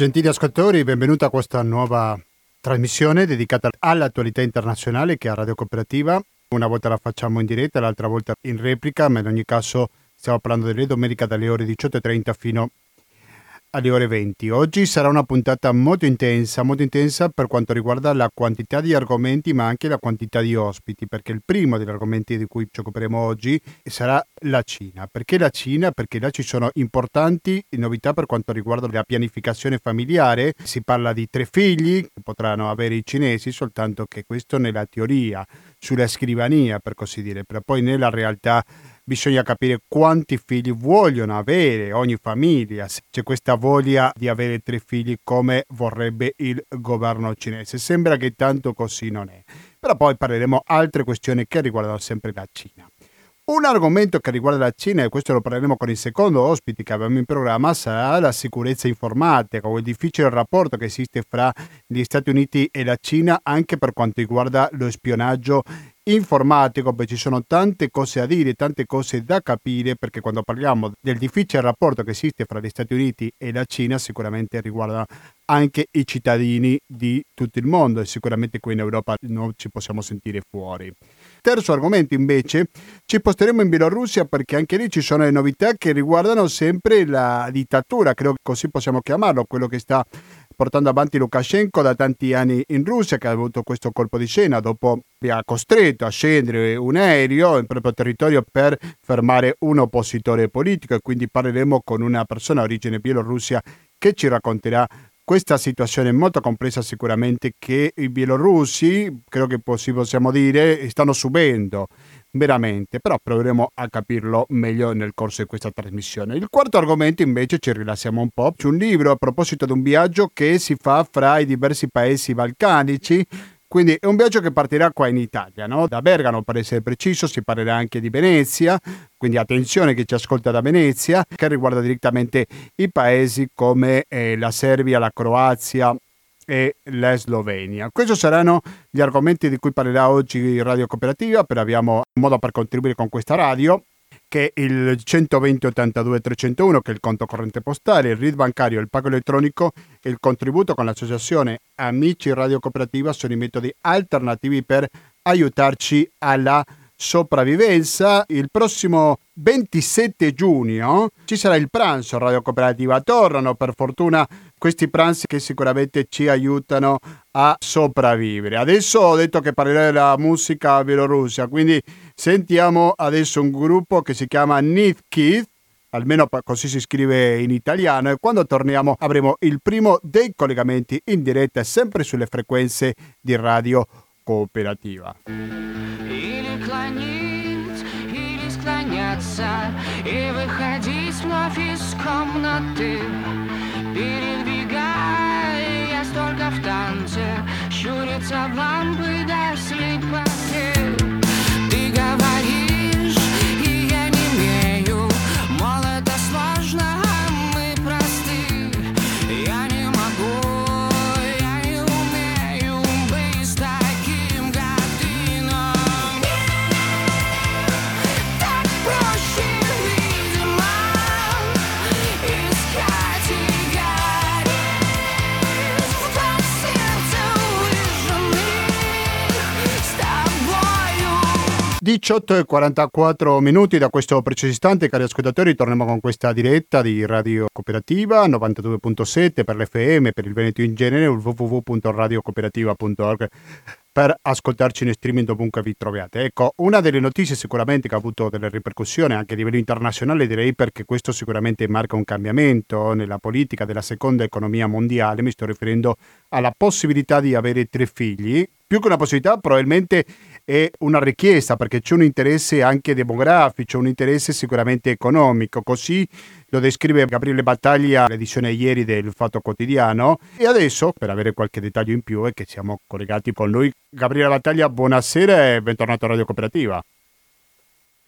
Gentili ascoltatori, benvenuti a questa nuova trasmissione dedicata all'attualità internazionale che è a Radio Cooperativa. Una volta la facciamo in diretta, l'altra volta in replica, ma in ogni caso stiamo parlando delle domenica dalle ore 18.30 fino alle ore 20. Oggi sarà una puntata molto intensa, molto intensa per quanto riguarda la quantità di argomenti ma anche la quantità di ospiti, perché il primo degli argomenti di cui ci occuperemo oggi sarà la Cina. Perché la Cina? Perché là ci sono importanti novità per quanto riguarda la pianificazione familiare. Si parla di tre figli che potranno avere i cinesi, soltanto che questo nella teoria, sulla scrivania per così dire, però poi nella realtà bisogna capire quanti figli vogliono avere ogni famiglia, se c'è questa voglia di avere tre figli come vorrebbe il governo cinese. Sembra che tanto così non è. Però poi parleremo altre questioni che riguardano sempre la Cina. Un argomento che riguarda la Cina, e questo lo parleremo con il secondo ospite che abbiamo in programma, sarà la sicurezza informatica o il difficile rapporto che esiste fra gli Stati Uniti e la Cina anche per quanto riguarda lo spionaggio informatico, beh, ci sono tante cose a dire, tante cose da capire, perché quando parliamo del difficile rapporto che esiste fra gli Stati Uniti e la Cina, sicuramente riguarda anche i cittadini di tutto il mondo e sicuramente qui in Europa non ci possiamo sentire fuori. Terzo argomento invece, ci sposteremo in Bielorussia perché anche lì ci sono le novità che riguardano sempre la dittatura, credo che così possiamo chiamarlo, quello che sta portando avanti Lukashenko da tanti anni in Russia, che ha avuto questo colpo di scena. Dopo che ha costretto a scendere un aereo in proprio territorio per fermare un oppositore politico. E quindi parleremo con una persona origine bielorussia che ci racconterà questa situazione molto complessa sicuramente che i bielorussi, credo che possiamo dire, stanno subendo veramente, però proveremo a capirlo meglio nel corso di questa trasmissione. Il quarto argomento invece ci rilassiamo un po', c'è un libro a proposito di un viaggio che si fa fra i diversi paesi balcanici, quindi è un viaggio che partirà qua in Italia, no? da Bergamo per essere preciso, si parlerà anche di Venezia, quindi attenzione che ci ascolta da Venezia, che riguarda direttamente i paesi come eh, la Serbia, la Croazia e la Slovenia. Questi saranno gli argomenti di cui parlerà oggi Radio Cooperativa, però abbiamo modo per contribuire con questa radio che il 120 82 301 che è il conto corrente postale, il RID bancario, il pago elettronico e il contributo con l'associazione Amici Radio Cooperativa sono i metodi alternativi per aiutarci alla sopravvivenza. Il prossimo 27 giugno ci sarà il pranzo Radio Cooperativa. Tornano per fortuna questi pranzi che sicuramente ci aiutano a sopravvivere. Adesso ho detto che parlerò della musica bielorussia, quindi sentiamo adesso un gruppo che si chiama Need Kids almeno così si scrive in italiano e quando torniamo avremo il primo dei collegamenti in diretta sempre sulle frequenze di radio cooperativa. и выходить вновь из комнаты Передвигая я столько в танце. Щурятся в лампы до слепоты e 44 minuti. Da questo preciso istante, cari ascoltatori, torniamo con questa diretta di Radio Cooperativa 92.7 per l'FM, per il Veneto in genere, www.radiocooperativa.org per ascoltarci in streaming dovunque vi troviate. Ecco, una delle notizie sicuramente che ha avuto delle ripercussioni anche a livello internazionale, direi perché questo sicuramente marca un cambiamento nella politica della seconda economia mondiale, mi sto riferendo alla possibilità di avere tre figli, più che una possibilità probabilmente è una richiesta perché c'è un interesse anche demografico, un interesse sicuramente economico, così lo descrive Gabriele Battaglia l'edizione ieri del Fatto Quotidiano e adesso per avere qualche dettaglio in più è che siamo collegati con lui. Gabriele Battaglia, buonasera e bentornato a Radio Cooperativa.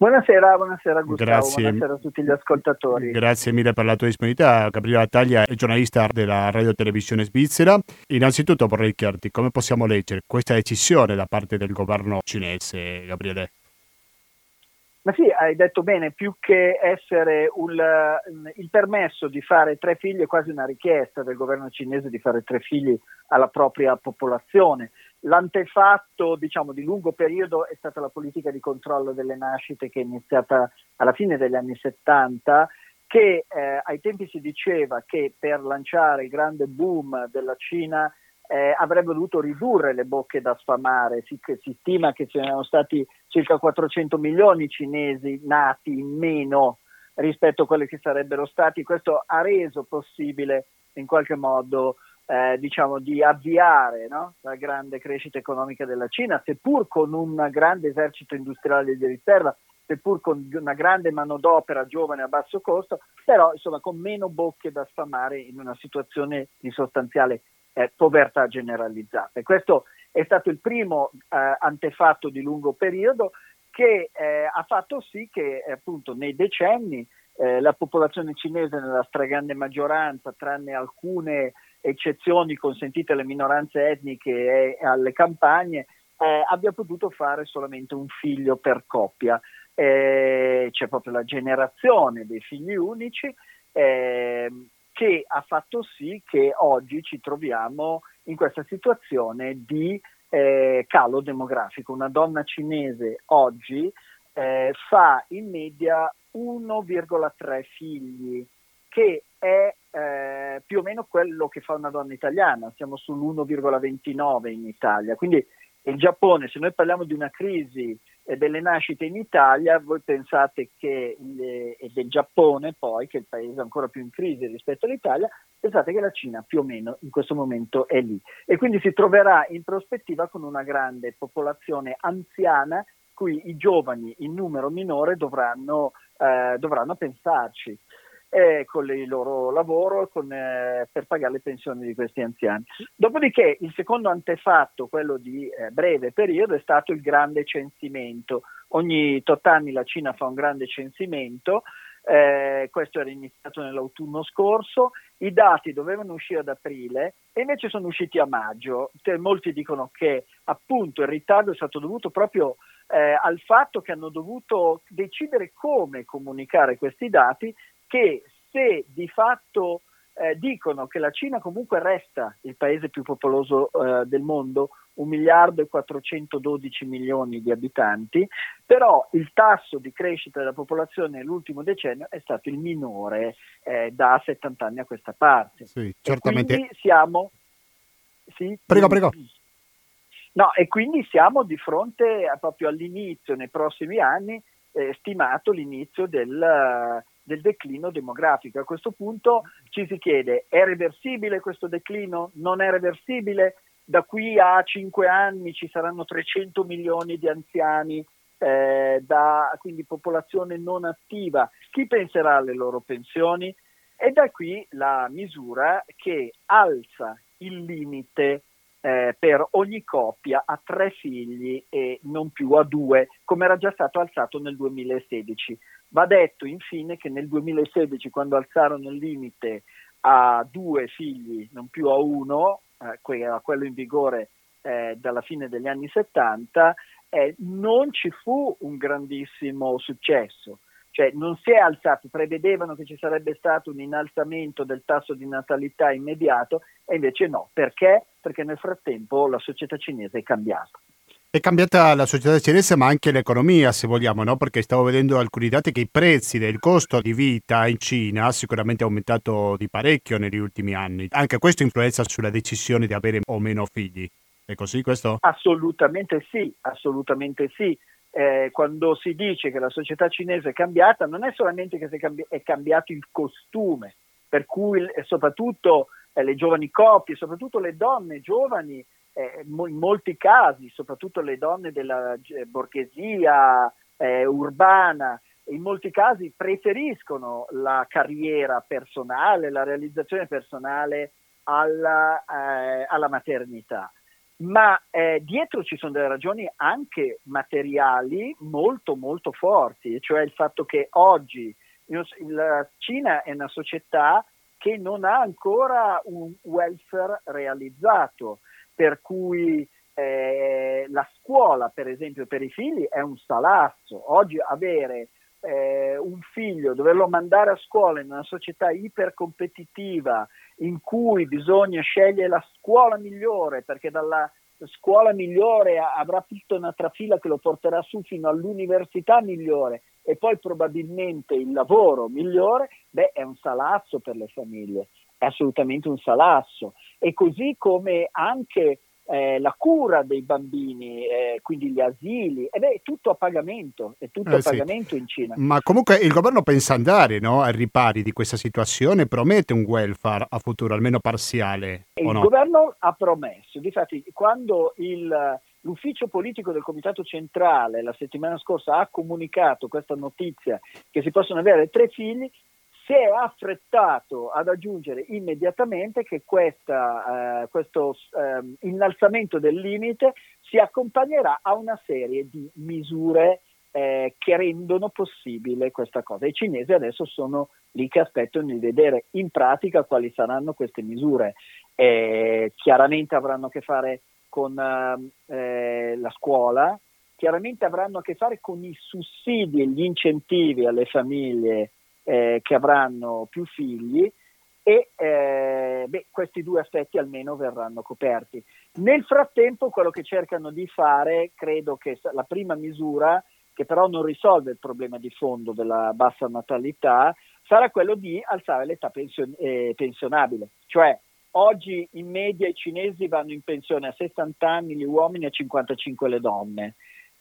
Buonasera, buonasera Gustavo, Grazie. buonasera a tutti gli ascoltatori. Grazie mille per la tua disponibilità. Gabriele Battaglia è giornalista della radio televisione svizzera. Innanzitutto vorrei chiederti come possiamo leggere questa decisione da parte del governo cinese, Gabriele? Ma sì, hai detto bene, più che essere un, il permesso di fare tre figli è quasi una richiesta del governo cinese di fare tre figli alla propria popolazione. L'antefatto diciamo, di lungo periodo è stata la politica di controllo delle nascite che è iniziata alla fine degli anni 70 che eh, ai tempi si diceva che per lanciare il grande boom della Cina eh, avrebbe dovuto ridurre le bocche da sfamare, si, si stima che ne erano stati circa 400 milioni cinesi nati in meno rispetto a quelli che sarebbero stati, questo ha reso possibile in qualche modo eh, diciamo, di avviare no? la grande crescita economica della Cina, seppur con un grande esercito industriale di riserva, seppur con una grande manodopera giovane a basso costo, però insomma con meno bocche da sfamare in una situazione di sostanziale eh, povertà generalizzata. E questo è stato il primo eh, antefatto di lungo periodo che eh, ha fatto sì che appunto nei decenni eh, la popolazione cinese nella stragrande maggioranza, tranne alcune eccezioni consentite alle minoranze etniche e alle campagne, eh, abbia potuto fare solamente un figlio per coppia. Eh, c'è proprio la generazione dei figli unici. Eh, che ha fatto sì che oggi ci troviamo in questa situazione di eh, calo demografico. Una donna cinese oggi eh, fa in media 1,3 figli, che è eh, più o meno quello che fa una donna italiana, siamo sull'1,29 in Italia. Quindi il Giappone, se noi parliamo di una crisi eh, delle nascite in Italia, voi pensate che, le, e del Giappone poi, che è il paese ancora più in crisi rispetto all'Italia, pensate che la Cina più o meno in questo momento è lì. E quindi si troverà in prospettiva con una grande popolazione anziana cui i giovani in numero minore dovranno, eh, dovranno pensarci eh, con il loro lavoro con, eh, per pagare le pensioni di questi anziani. Dopodiché il secondo antefatto, quello di eh, breve periodo, è stato il grande censimento. Ogni tot anni la Cina fa un grande censimento, eh, questo era iniziato nell'autunno scorso, i dati dovevano uscire ad aprile e invece sono usciti a maggio. Molti dicono che appunto il ritardo è stato dovuto proprio eh, al fatto che hanno dovuto decidere come comunicare questi dati che se di fatto eh, dicono che la Cina comunque resta il paese più popoloso eh, del mondo, 1 miliardo e 412 milioni di abitanti, però il tasso di crescita della popolazione nell'ultimo decennio è stato il minore eh, da 70 anni a questa parte. Sì, certamente. E quindi siamo... Sì, prego, prego. No, e quindi siamo di fronte a, proprio all'inizio, nei prossimi anni, eh, stimato l'inizio del del declino demografico. A questo punto ci si chiede, è reversibile questo declino? Non è reversibile? Da qui a cinque anni ci saranno 300 milioni di anziani, eh, da, quindi popolazione non attiva. Chi penserà alle loro pensioni? E da qui la misura che alza il limite eh, per ogni coppia a tre figli e non più a due, come era già stato alzato nel 2016. Va detto infine che nel 2016, quando alzarono il limite a due figli, non più a uno, eh, quello in vigore eh, dalla fine degli anni 70, eh, non ci fu un grandissimo successo. Cioè non si è alzato, prevedevano che ci sarebbe stato un innalzamento del tasso di natalità immediato e invece no. Perché? Perché nel frattempo la società cinese è cambiata. È cambiata la società cinese ma anche l'economia se vogliamo, no? perché stavo vedendo alcuni dati che i prezzi del costo di vita in Cina sicuramente è aumentato di parecchio negli ultimi anni. Anche questo influenza sulla decisione di avere o meno figli. È così questo? Assolutamente sì, assolutamente sì. Eh, quando si dice che la società cinese è cambiata, non è solamente che è cambiato il costume, per cui soprattutto eh, le giovani coppie, soprattutto le donne giovani eh, in molti casi, soprattutto le donne della eh, borghesia eh, urbana, in molti casi preferiscono la carriera personale, la realizzazione personale alla, eh, alla maternità. Ma eh, dietro ci sono delle ragioni anche materiali molto molto forti, cioè il fatto che oggi la Cina è una società che non ha ancora un welfare realizzato per cui eh, la scuola, per esempio, per i figli è un salazzo. Oggi avere eh, un figlio, doverlo mandare a scuola in una società ipercompetitiva in cui bisogna scegliere la scuola migliore perché dalla scuola migliore avrà tutta una trafila che lo porterà su fino all'università migliore e poi probabilmente il lavoro migliore, beh, è un salazzo per le famiglie, è assolutamente un salasso. E così come anche eh, la cura dei bambini, eh, quindi gli asili, ed è tutto a pagamento, è tutto eh, a pagamento in Cina. Ma comunque il governo pensa andare no, ai ripari di questa situazione, promette un welfare a futuro, almeno parziale. Il no? governo ha promesso, difatti quando il, l'ufficio politico del Comitato Centrale la settimana scorsa ha comunicato questa notizia che si possono avere tre figli, si è affrettato ad aggiungere immediatamente che questa, eh, questo eh, innalzamento del limite si accompagnerà a una serie di misure eh, che rendono possibile questa cosa. I cinesi adesso sono lì che aspettano di vedere in pratica quali saranno queste misure. Eh, chiaramente avranno a che fare con eh, la scuola, chiaramente avranno a che fare con i sussidi e gli incentivi alle famiglie eh, che avranno più figli e eh, beh, questi due aspetti almeno verranno coperti. Nel frattempo quello che cercano di fare, credo che la prima misura, che però non risolve il problema di fondo della bassa natalità, sarà quello di alzare l'età pension- eh, pensionabile, cioè oggi in media i cinesi vanno in pensione a 60 anni gli uomini e a 55 le donne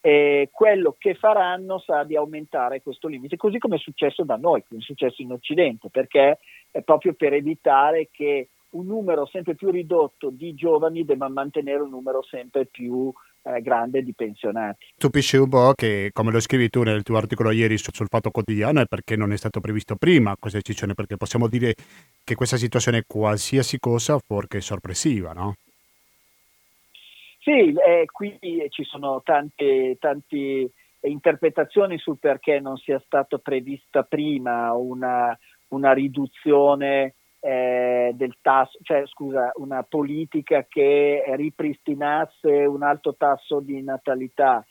eh, quello che faranno sarà di aumentare questo limite, così come è successo da noi, come è successo in Occidente, perché è proprio per evitare che un numero sempre più ridotto di giovani debba mantenere un numero sempre più eh, grande di pensionati. Stupisce un po' che, come lo scrivi tu nel tuo articolo ieri sul, sul Fatto Quotidiano, è perché non è stato previsto prima questa decisione, perché possiamo dire che questa situazione, qualsiasi cosa, fuorché sorpresiva, no? Sì, eh, qui ci sono tante, tante interpretazioni sul perché non sia stata prevista prima una, una riduzione eh, del tasso, cioè scusa, una politica che ripristinasse un alto tasso di natalità.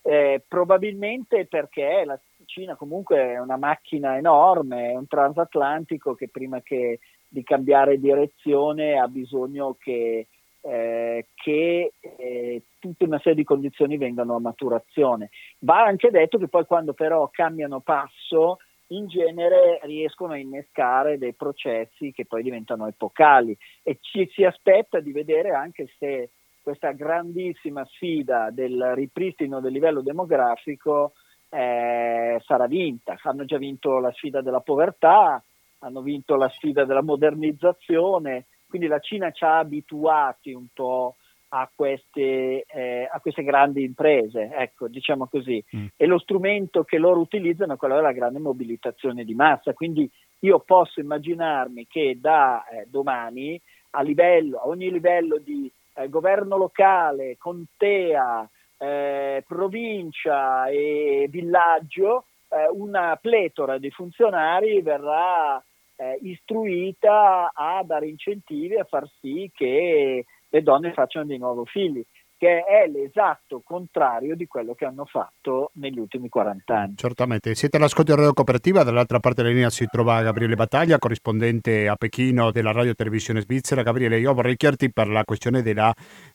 Eh, probabilmente perché la Cina comunque è una macchina enorme, è un transatlantico che prima che di cambiare direzione ha bisogno che eh, che eh, tutta una serie di condizioni vengano a maturazione. Va anche detto che poi quando però cambiano passo, in genere riescono a innescare dei processi che poi diventano epocali e ci si aspetta di vedere anche se questa grandissima sfida del ripristino del livello demografico eh, sarà vinta. Hanno già vinto la sfida della povertà, hanno vinto la sfida della modernizzazione, quindi la Cina ci ha abituati un po' a queste, eh, a queste grandi imprese, ecco, diciamo così. Mm. E lo strumento che loro utilizzano è quello della grande mobilitazione di massa. Quindi io posso immaginarmi che da eh, domani a, livello, a ogni livello di eh, governo locale, contea, eh, provincia e villaggio, eh, una pletora di funzionari verrà eh, istruita a dare incentivi a far sì che le donne facciano di nuovo figli che è l'esatto contrario di quello che hanno fatto negli ultimi 40 anni. Certamente, siete all'ascolto di Radio Cooperativa, dall'altra parte della linea si trova Gabriele Battaglia, corrispondente a Pechino della Radio Televisione Svizzera. Gabriele, io vorrei chiederti per la questione della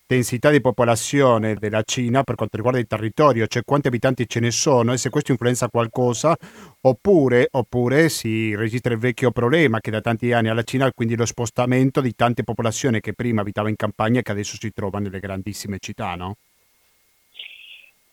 densità di popolazione della Cina per quanto riguarda il territorio, cioè quanti abitanti ce ne sono e se questo influenza qualcosa, oppure, oppure si registra il vecchio problema che da tanti anni alla Cina, quindi lo spostamento di tante popolazioni che prima abitavano in campagna e che adesso si trovano nelle grandissime città, no?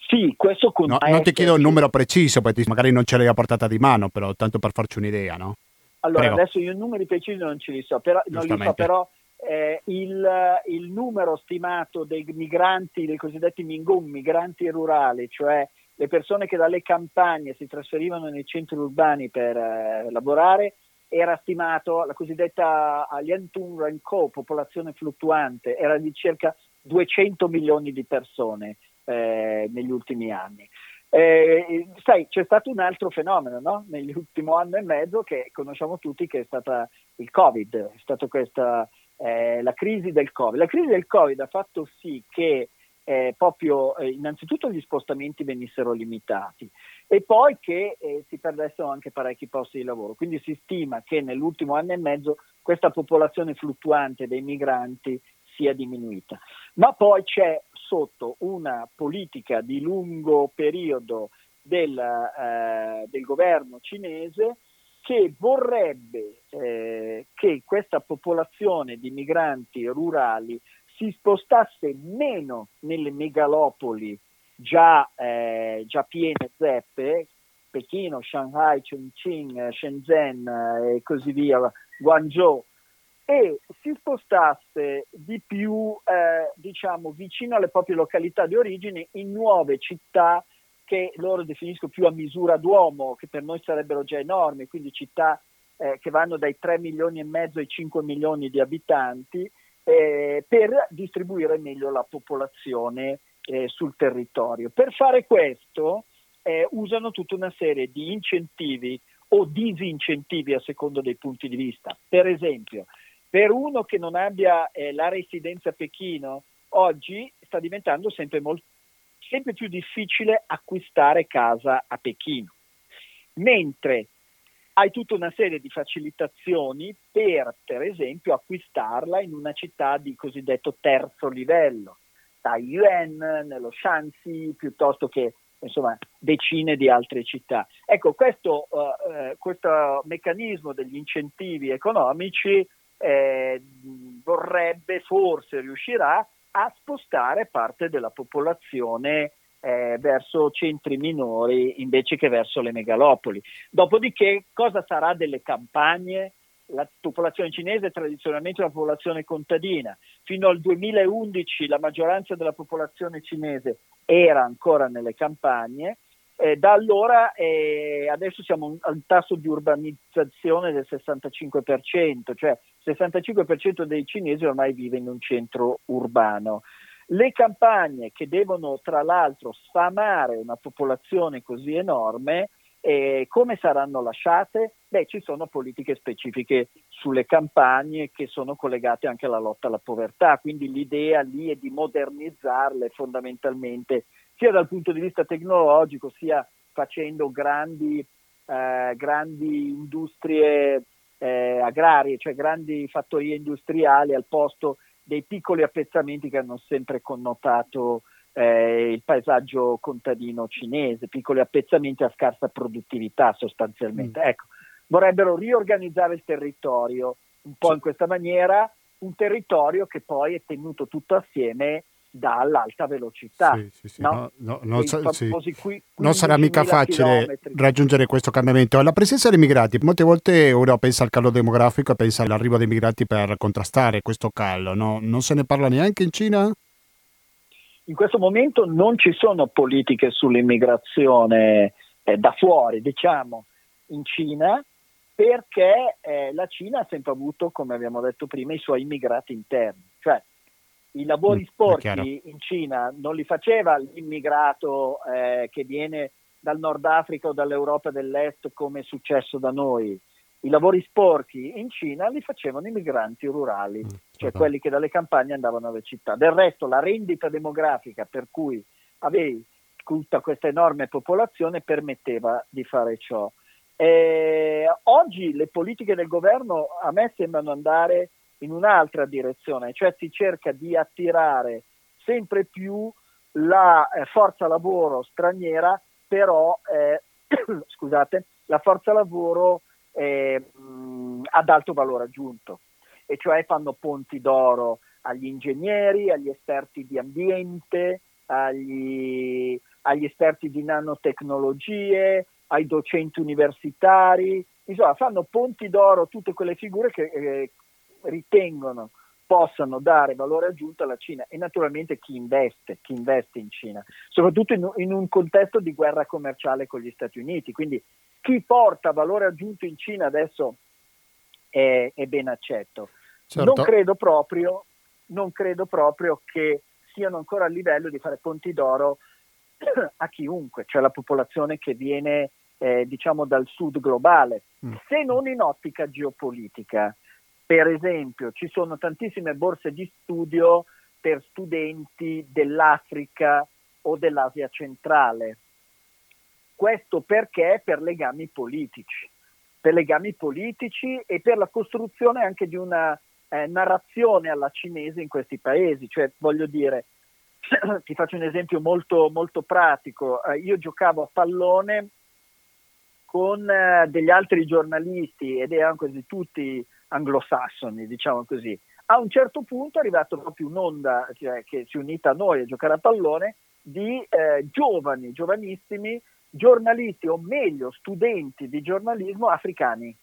Sì, questo no, Non ti chiedo un numero preciso, perché magari non ce l'hai a portata di mano, però tanto per farci un'idea, no? Allora, Prego. adesso io i numeri precisi non ce li so, però, non li so, però eh, il, il, numero stimato dei migranti, dei cosiddetti Mingun, migranti rurali, cioè le persone che dalle campagne si trasferivano nei centri urbani per eh, lavorare, era stimato, la cosiddetta Alientun Renko, popolazione fluttuante, era di circa 200 milioni di persone eh, negli ultimi anni. Eh, sai, c'è stato un altro fenomeno no? nell'ultimo anno e mezzo che conosciamo tutti, che è stata il Covid, è stata questa eh, la crisi del Covid. La crisi del Covid ha fatto sì che eh, proprio eh, innanzitutto gli spostamenti venissero limitati e poi che eh, si perdessero anche parecchi posti di lavoro. Quindi si stima che nell'ultimo anno e mezzo questa popolazione fluttuante dei migranti sia diminuita. Ma poi c'è sotto una politica di lungo periodo del, eh, del governo cinese che vorrebbe eh, che questa popolazione di migranti rurali si spostasse meno nelle megalopoli già, eh, già piene zeppe, Pechino, Shanghai, Chongqing, Shenzhen eh, e così via, Guangzhou, e si spostasse di più eh, diciamo, vicino alle proprie località di origine in nuove città che loro definiscono più a misura d'uomo, che per noi sarebbero già enormi, quindi città eh, che vanno dai 3 milioni e mezzo ai 5 milioni di abitanti, eh, per distribuire meglio la popolazione eh, sul territorio. Per fare questo eh, usano tutta una serie di incentivi o disincentivi a secondo dei punti di vista. Per esempio, per uno che non abbia eh, la residenza a Pechino, oggi sta diventando sempre, molto, sempre più difficile acquistare casa a Pechino, mentre hai tutta una serie di facilitazioni per, per esempio, acquistarla in una città di cosiddetto terzo livello, Taiyuan, nello Shanxi, piuttosto che insomma, decine di altre città. Ecco, questo, uh, questo meccanismo degli incentivi economici eh, vorrebbe, forse riuscirà a spostare parte della popolazione eh, verso centri minori invece che verso le megalopoli. Dopodiché cosa sarà delle campagne? La popolazione cinese è tradizionalmente una popolazione contadina. Fino al 2011 la maggioranza della popolazione cinese era ancora nelle campagne. Eh, da allora eh, adesso siamo a un tasso di urbanizzazione del 65%, cioè il 65% dei cinesi ormai vive in un centro urbano. Le campagne che devono tra l'altro sfamare una popolazione così enorme, eh, come saranno lasciate? Beh, ci sono politiche specifiche sulle campagne che sono collegate anche alla lotta alla povertà, quindi l'idea lì è di modernizzarle fondamentalmente sia dal punto di vista tecnologico sia facendo grandi, eh, grandi industrie eh, agrarie, cioè grandi fattorie industriali al posto dei piccoli appezzamenti che hanno sempre connotato eh, il paesaggio contadino cinese, piccoli appezzamenti a scarsa produttività sostanzialmente. Mm. Ecco, vorrebbero riorganizzare il territorio un po' in questa maniera, un territorio che poi è tenuto tutto assieme dall'alta velocità. Sì, sì, sì. No? No, no, qui, non sarà mica facile chilometri. raggiungere questo cambiamento. La presenza dei migranti, molte volte uno pensa al callo demografico e pensa all'arrivo dei migranti per contrastare questo callo, no? non se ne parla neanche in Cina? In questo momento non ci sono politiche sull'immigrazione eh, da fuori, diciamo, in Cina, perché eh, la Cina ha sempre avuto, come abbiamo detto prima, i suoi immigrati interni. Cioè, i lavori mm, sporchi in Cina non li faceva l'immigrato eh, che viene dal Nord Africa o dall'Europa dell'Est come è successo da noi. I lavori sporchi in Cina li facevano i migranti rurali, mm, cioè quelli che dalle campagne andavano alle città. Del resto la rendita demografica per cui avevi tutta questa enorme popolazione permetteva di fare ciò. Eh, oggi le politiche del governo a me sembrano andare in un'altra direzione, cioè si cerca di attirare sempre più la eh, forza lavoro straniera, però eh, scusate, la forza lavoro eh, ad alto valore aggiunto, e cioè fanno ponti d'oro agli ingegneri, agli esperti di ambiente, agli, agli esperti di nanotecnologie, ai docenti universitari, insomma fanno ponti d'oro tutte quelle figure che, eh, ritengono possano dare valore aggiunto alla Cina e naturalmente chi investe, chi investe in Cina, soprattutto in, in, un contesto di guerra commerciale con gli Stati Uniti. Quindi chi porta valore aggiunto in Cina adesso è, è ben accetto. Certo. Non, credo proprio, non credo proprio che siano ancora a livello di fare ponti d'oro a chiunque, cioè la popolazione che viene eh, diciamo dal sud globale, mm. se non in ottica geopolitica. Per esempio, ci sono tantissime borse di studio per studenti dell'Africa o dell'Asia centrale. Questo perché? Per legami politici, per legami politici e per la costruzione anche di una eh, narrazione alla cinese in questi paesi. Cioè, voglio dire, ti faccio un esempio molto, molto pratico. Eh, io giocavo a pallone con eh, degli altri giornalisti ed erano quasi tutti anglosassoni, diciamo così. A un certo punto è arrivata proprio un'onda cioè, che si è unita a noi a giocare a pallone di eh, giovani, giovanissimi giornalisti o meglio studenti di giornalismo africani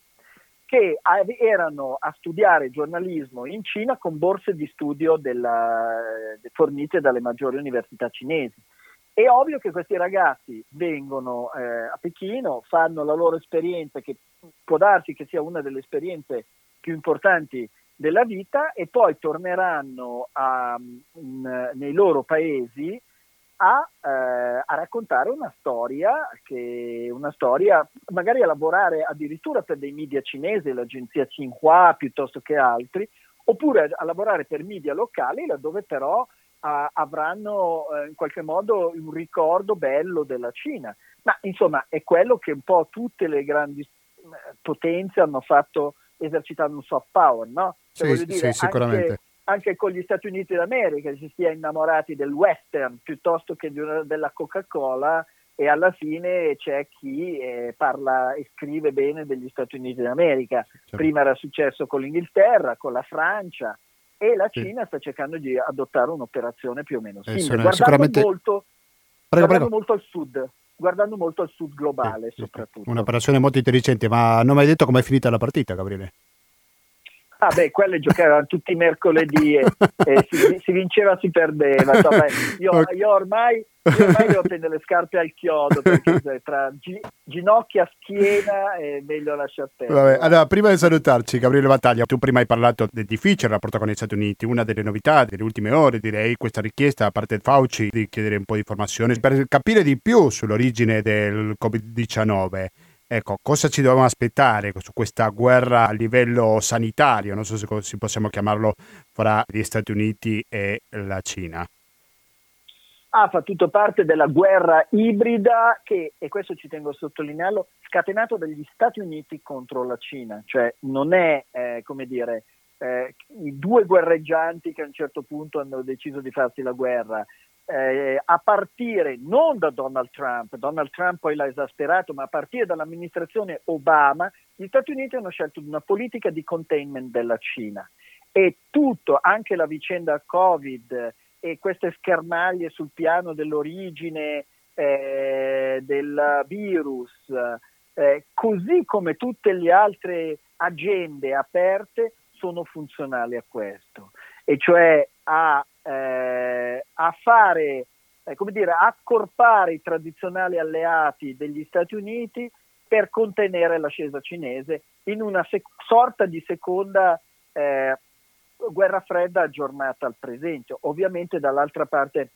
che erano a studiare giornalismo in Cina con borse di studio della, fornite dalle maggiori università cinesi. È ovvio che questi ragazzi vengono eh, a Pechino, fanno la loro esperienza, che può darsi che sia una delle esperienze più importanti della vita, e poi torneranno a, in, nei loro paesi a, eh, a, raccontare una storia, che, una storia, magari a lavorare addirittura per dei media cinesi, l'agenzia Xinhua piuttosto che altri, oppure a, a lavorare per media locali, laddove però a, avranno eh, in qualche modo un ricordo bello della Cina. Ma insomma è quello che un po' tutte le grandi eh, potenze hanno fatto esercitando un soft power, no? Cioè, sì, dire, sì, sicuramente. Anche, anche, con gli Stati Uniti d'America si sia innamorati del western piuttosto che una, della Coca-Cola e alla fine c'è chi eh, parla e scrive bene degli Stati Uniti d'America. Certo. Prima era successo con l'Inghilterra, con la Francia, e la Cina sì. sta cercando di adottare un'operazione più o meno simile, eh, guardando, sicuramente... molto, prego, guardando prego. molto al sud guardando molto al sud globale sì, soprattutto. Un'operazione molto intelligente, ma non mi hai detto com'è finita la partita, Gabriele? Ah beh, quelle giocavano tutti i mercoledì e, e si, si, vinceva, si perdeva. Insomma, io, io, ormai, io ormai devo prendere le scarpe al chiodo perché tra gi, ginocchia, schiena è meglio lasciare perdere. Vabbè, allora, prima di salutarci, Gabriele Battaglia, tu prima hai parlato del difficile rapporto con gli Stati Uniti. Una delle novità delle ultime ore, direi, questa richiesta da parte del Fauci di chiedere un po' di informazioni per capire di più sull'origine del Covid-19. Ecco, cosa ci dobbiamo aspettare su questa guerra a livello sanitario, non so se si possiamo chiamarlo, fra gli Stati Uniti e la Cina? Ah, fa tutto parte della guerra ibrida che, e questo ci tengo a sottolinearlo, scatenato dagli Stati Uniti contro la Cina, cioè non è, eh, come dire, eh, i due guerreggianti che a un certo punto hanno deciso di farsi la guerra, eh, a partire non da Donald Trump, Donald Trump poi l'ha esasperato, ma a partire dall'amministrazione Obama, gli Stati Uniti hanno scelto una politica di containment della Cina. E tutto, anche la vicenda Covid e queste schermaglie sul piano dell'origine eh, del virus, eh, così come tutte le altre agende aperte, sono funzionali a questo, e cioè a eh, a fare, eh, come dire, accorpare i tradizionali alleati degli Stati Uniti per contenere l'ascesa cinese in una sec- sorta di seconda eh, guerra fredda aggiornata al presente. Ovviamente dall'altra parte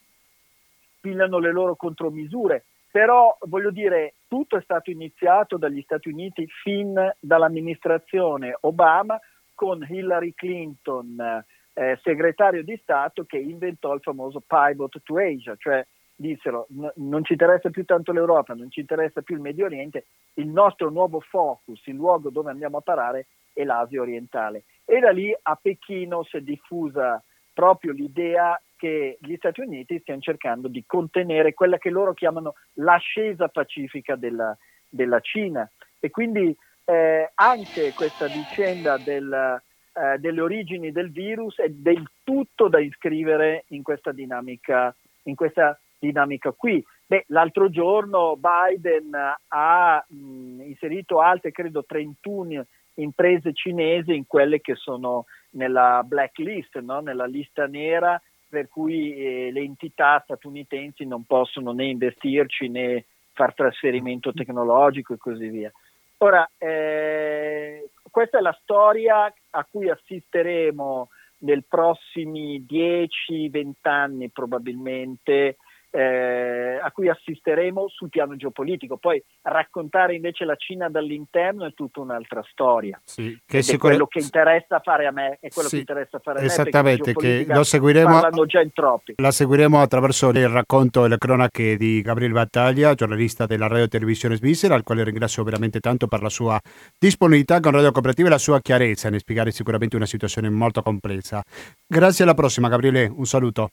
pigliano le loro contromisure, però voglio dire, tutto è stato iniziato dagli Stati Uniti fin dall'amministrazione Obama con Hillary Clinton eh, segretario di Stato che inventò il famoso pivot to Asia, cioè dissero n- non ci interessa più tanto l'Europa, non ci interessa più il Medio Oriente, il nostro nuovo focus, il luogo dove andiamo a parare è l'Asia orientale. E da lì a Pechino si è diffusa proprio l'idea che gli Stati Uniti stiano cercando di contenere quella che loro chiamano l'ascesa pacifica della, della Cina. E quindi eh, anche questa vicenda del, eh, delle origini del virus è del tutto da iscrivere in questa dinamica, in questa dinamica qui. Beh, l'altro giorno Biden ha mh, inserito altre, credo 31 imprese cinesi in quelle che sono nella blacklist, no? nella lista nera, per cui eh, le entità statunitensi non possono né investirci né far trasferimento tecnologico e così via. Ora, eh, questa è la storia a cui assisteremo nei prossimi 10-20 anni probabilmente, eh, a cui assisteremo sul piano geopolitico. Poi raccontare invece la Cina dall'interno è tutta un'altra storia. Sì, che è quello che interessa fare a me, è quello sì, che interessa fare a me. Esattamente, che lo seguiremo, già in troppi. La seguiremo attraverso il racconto e le cronache di Gabriele Battaglia, giornalista della Radio Televisione Svizzera, al quale ringrazio veramente tanto per la sua disponibilità con Radio Cooperativa e la sua chiarezza nel spiegare sicuramente una situazione molto complessa. Grazie alla prossima Gabriele, un saluto.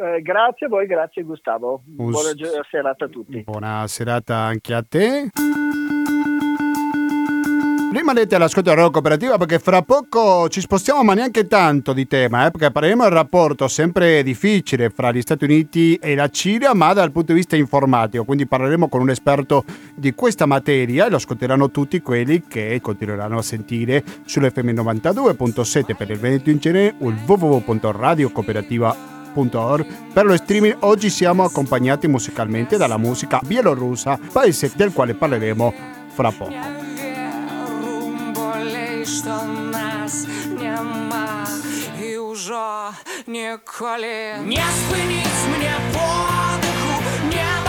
Eh, grazie a voi, grazie Gustavo. Buona s- serata a tutti. Buona serata anche a te. Rimanete all'ascolto della cooperativa perché fra poco ci spostiamo ma neanche tanto di tema eh, perché parleremo del rapporto sempre difficile fra gli Stati Uniti e la Cina ma dal punto di vista informatico quindi parleremo con un esperto di questa materia e lo ascolteranno tutti quelli che continueranno a sentire sull'FM 92.7 per il Veneto in genere o il www.radiocooperativa.com per lo streaming oggi siamo accompagnati musicalmente dalla musica bielorussa, paese del quale parleremo fra poco. ніколи не спиніть мене подиху, небо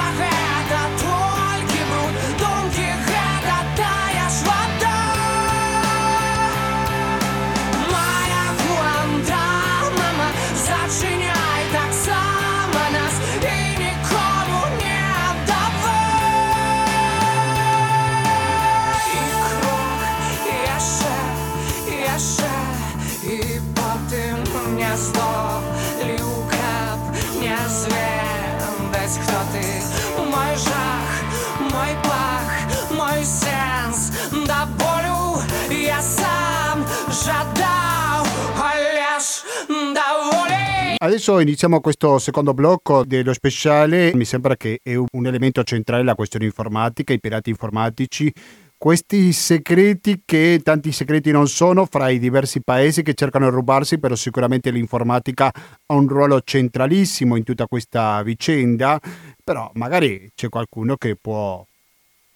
Adesso iniziamo questo secondo blocco dello speciale. Mi sembra che è un elemento centrale la questione informatica, i pirati informatici questi segreti che tanti segreti non sono fra i diversi paesi che cercano di rubarsi, però sicuramente l'informatica ha un ruolo centralissimo in tutta questa vicenda, però magari c'è qualcuno che può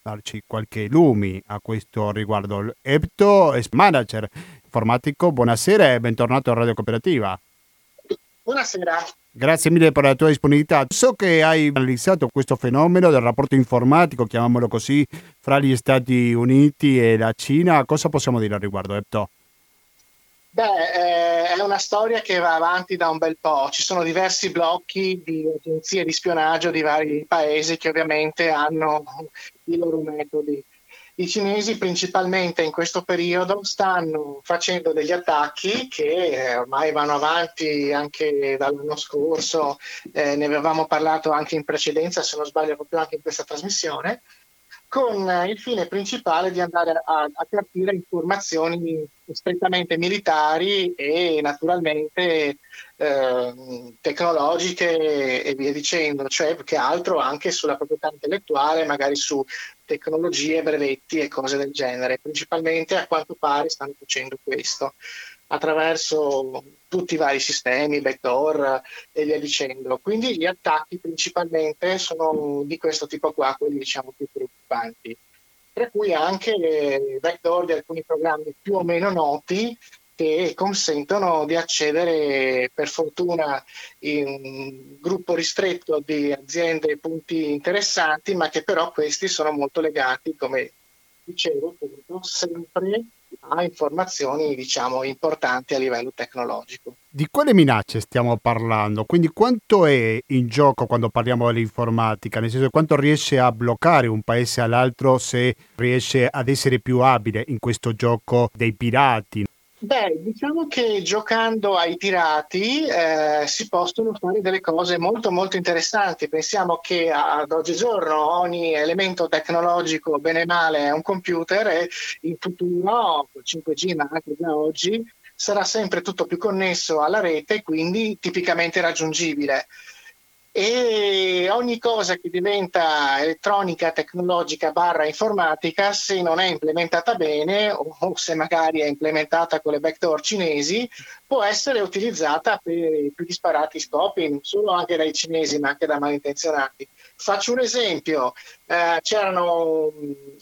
darci qualche lumi a questo riguardo. Epto, manager informatico, buonasera e bentornato a Radio Cooperativa. Buonasera. Grazie mille per la tua disponibilità. So che hai analizzato questo fenomeno del rapporto informatico, chiamiamolo così, fra gli Stati Uniti e la Cina. Cosa possiamo dire al riguardo, Epto? Beh, eh, è una storia che va avanti da un bel po'. Ci sono diversi blocchi di agenzie di spionaggio di vari paesi che ovviamente hanno i loro metodi. I cinesi principalmente in questo periodo stanno facendo degli attacchi che ormai vanno avanti anche dall'anno scorso, eh, ne avevamo parlato anche in precedenza, se non sbaglio proprio anche in questa trasmissione, con il fine principale di andare a, a capire informazioni strettamente militari e naturalmente eh, tecnologiche e via dicendo, cioè più che altro anche sulla proprietà intellettuale, magari su tecnologie, brevetti e cose del genere. Principalmente a quanto pare stanno facendo questo attraverso tutti i vari sistemi, backdoor e via dicendo. Quindi gli attacchi principalmente sono di questo tipo qua, quelli diciamo più preoccupanti. Tra cui anche backdoor di alcuni programmi più o meno noti che consentono di accedere per fortuna in un gruppo ristretto di aziende e punti interessanti, ma che però questi sono molto legati, come dicevo, sempre a informazioni diciamo importanti a livello tecnologico. Di quale minacce stiamo parlando? Quindi quanto è in gioco quando parliamo dell'informatica? Nel senso quanto riesce a bloccare un paese all'altro se riesce ad essere più abile in questo gioco dei pirati? Beh, diciamo che giocando ai pirati eh, si possono fare delle cose molto molto interessanti. Pensiamo che ad oggigiorno ogni elemento tecnologico, bene o male, è un computer e in futuro, col 5G, ma anche già oggi, sarà sempre tutto più connesso alla rete e quindi tipicamente raggiungibile e ogni cosa che diventa elettronica, tecnologica, barra informatica, se non è implementata bene o, se magari è implementata con le backdoor cinesi, può essere utilizzata per i più disparati scopi, non solo anche dai cinesi ma anche da malintenzionati. Faccio un esempio, eh, c'erano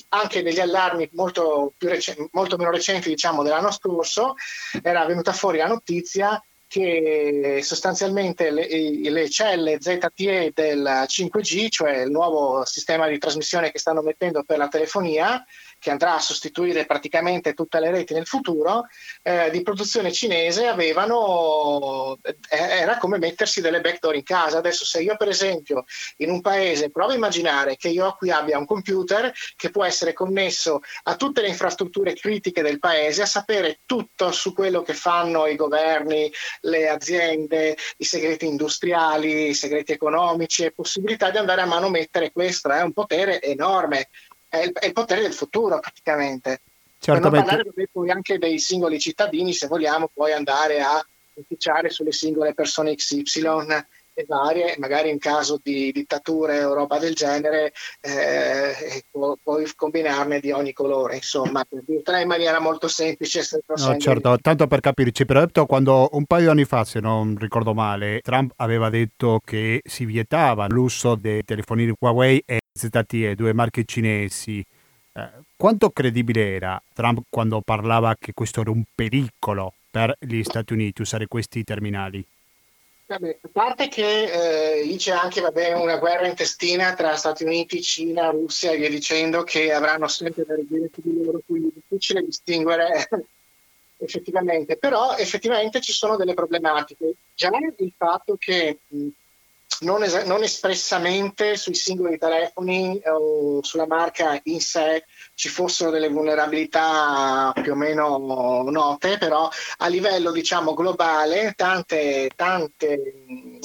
anche degli allarmi molto, rec- molto meno recenti diciamo, dell'anno scorso, era venuta fuori la notizia che sostanzialmente le, le, celle ZTE del 5G, cioè il nuovo sistema di trasmissione che stanno mettendo per la telefonia, che andrà a sostituire praticamente tutte le reti nel futuro, eh, di produzione cinese avevano, eh, era come mettersi delle backdoor in casa. Adesso se io per esempio in un paese provo a immaginare che io qui abbia un computer che può essere connesso a tutte le infrastrutture critiche del paese, a sapere tutto su quello che fanno i governi, le aziende, i segreti industriali, i segreti economici e possibilità di andare a manomettere questo è un potere enorme è il, è il potere del futuro praticamente. Certamente. Per non parlare poi anche dei singoli cittadini, se vogliamo poi andare a ufficiare sulle singole persone XY e varie, magari in caso di dittature o roba del genere, eh, pu- puoi combinarne di ogni colore, insomma, in maniera molto semplice. No, certo, tanto per capirci, però quando un paio di anni fa, se non ricordo male, Trump aveva detto che si vietava l'uso dei telefonini Huawei e ZTE, due marche cinesi. Eh, quanto credibile era Trump quando parlava che questo era un pericolo per gli Stati Uniti usare questi terminali? Vabbè, a parte che eh, lì c'è anche vabbè, una guerra intestina tra Stati Uniti, Cina, Russia e via dicendo che avranno sempre da regime su di loro, quindi è difficile distinguere effettivamente, però effettivamente ci sono delle problematiche. Già il fatto che non, es- non, espressamente sui singoli telefoni o sulla marca in sé ci fossero delle vulnerabilità più o meno note, però a livello diciamo globale tante, tante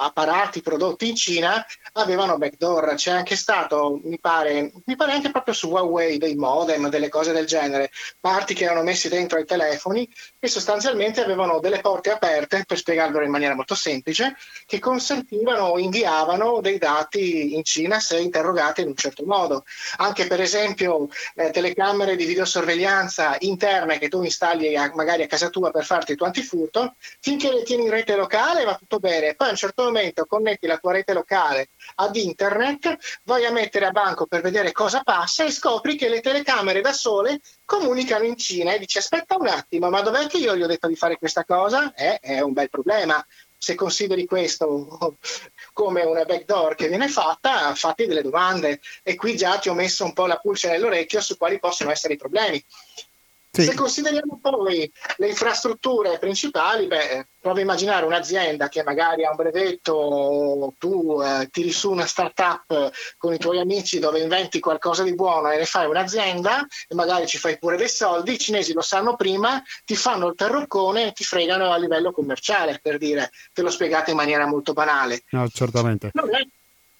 apparati prodotti in Cina avevano backdoor. C'è anche stato, mi pare, mi pare anche proprio su Huawei dei modem, delle cose del genere, parti che erano messi dentro ai telefoni e sostanzialmente avevano delle porte aperte, per spiegarvelo in maniera molto semplice, che consentivano o inviavano dei dati in Cina se interrogati in un certo modo. Anche per esempio eh, telecamere di videosorveglianza interne che tu installi a, magari a casa tua per farti il tuo antifurto, finché le tieni in rete locale va tutto bene, poi a un certo momento connetti la tua rete locale ad internet, vai a mettere a banco per vedere cosa passa e scopri che le telecamere da sole comunicano in Cina e dici aspetta un attimo, ma dov'è che io gli ho detto di fare questa cosa? Eh, è un bel problema. Se consideri questo come una backdoor che viene fatta, fatti delle domande e qui già ti ho messo un po' la pulce nell'orecchio su quali possono essere i problemi. Sì. Se consideriamo poi le infrastrutture principali, beh, prova a immaginare un'azienda che magari ha un brevetto, tu eh, tiri su una startup con i tuoi amici dove inventi qualcosa di buono e ne fai un'azienda e magari ci fai pure dei soldi, i cinesi lo sanno prima, ti fanno il terroccone e ti fregano a livello commerciale, per dire, te l'ho spiegato in maniera molto banale. No, certamente.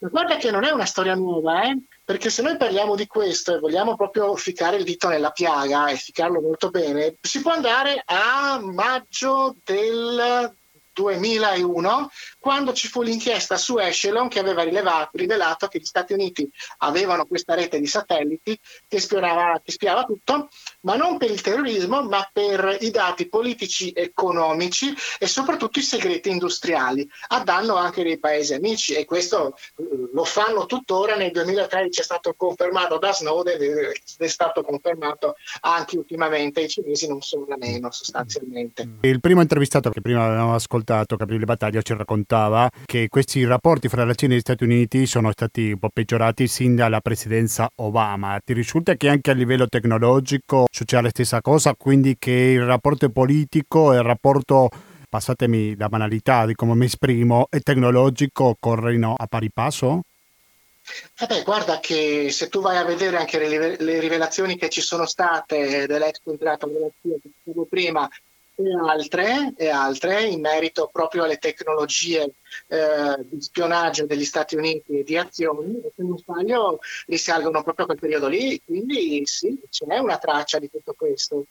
Guarda che non è una storia nuova, eh? Perché se noi parliamo di questo e vogliamo proprio ficcare il dito nella piaga e ficcarlo molto bene, si può andare a maggio del 2001, quando ci fu l'inchiesta su Echelon che aveva rilevato, rivelato che gli Stati Uniti avevano questa rete di satelliti che, spiava, che spiava tutto, ma non per il terrorismo, ma per i dati politici, economici e soprattutto i segreti industriali, a danno anche dei paesi amici. E questo eh, lo fanno tuttora. Nel 2013 è stato confermato da Snowden ed è stato confermato anche ultimamente. I cinesi non sono la meno, sostanzialmente. Il primo intervistato che prima avevamo ascoltato Gabriele Battaglia ci raccontava che questi rapporti fra la Cina e gli Stati Uniti sono stati un po' peggiorati sin dalla presidenza Obama. Ti risulta che anche a livello tecnologico succede la stessa cosa, quindi che il rapporto politico e il rapporto passatemi la banalità di come mi esprimo, e tecnologico corrono a pari passo? Eh guarda che se tu vai a vedere anche le, le rivelazioni che ci sono state dell'ex contratto che dicevo prima e altre, e altre in merito proprio alle tecnologie eh, di spionaggio degli Stati Uniti e di azioni, se non sbaglio risalgono proprio a quel periodo lì, quindi sì, c'è una traccia di tutto questo.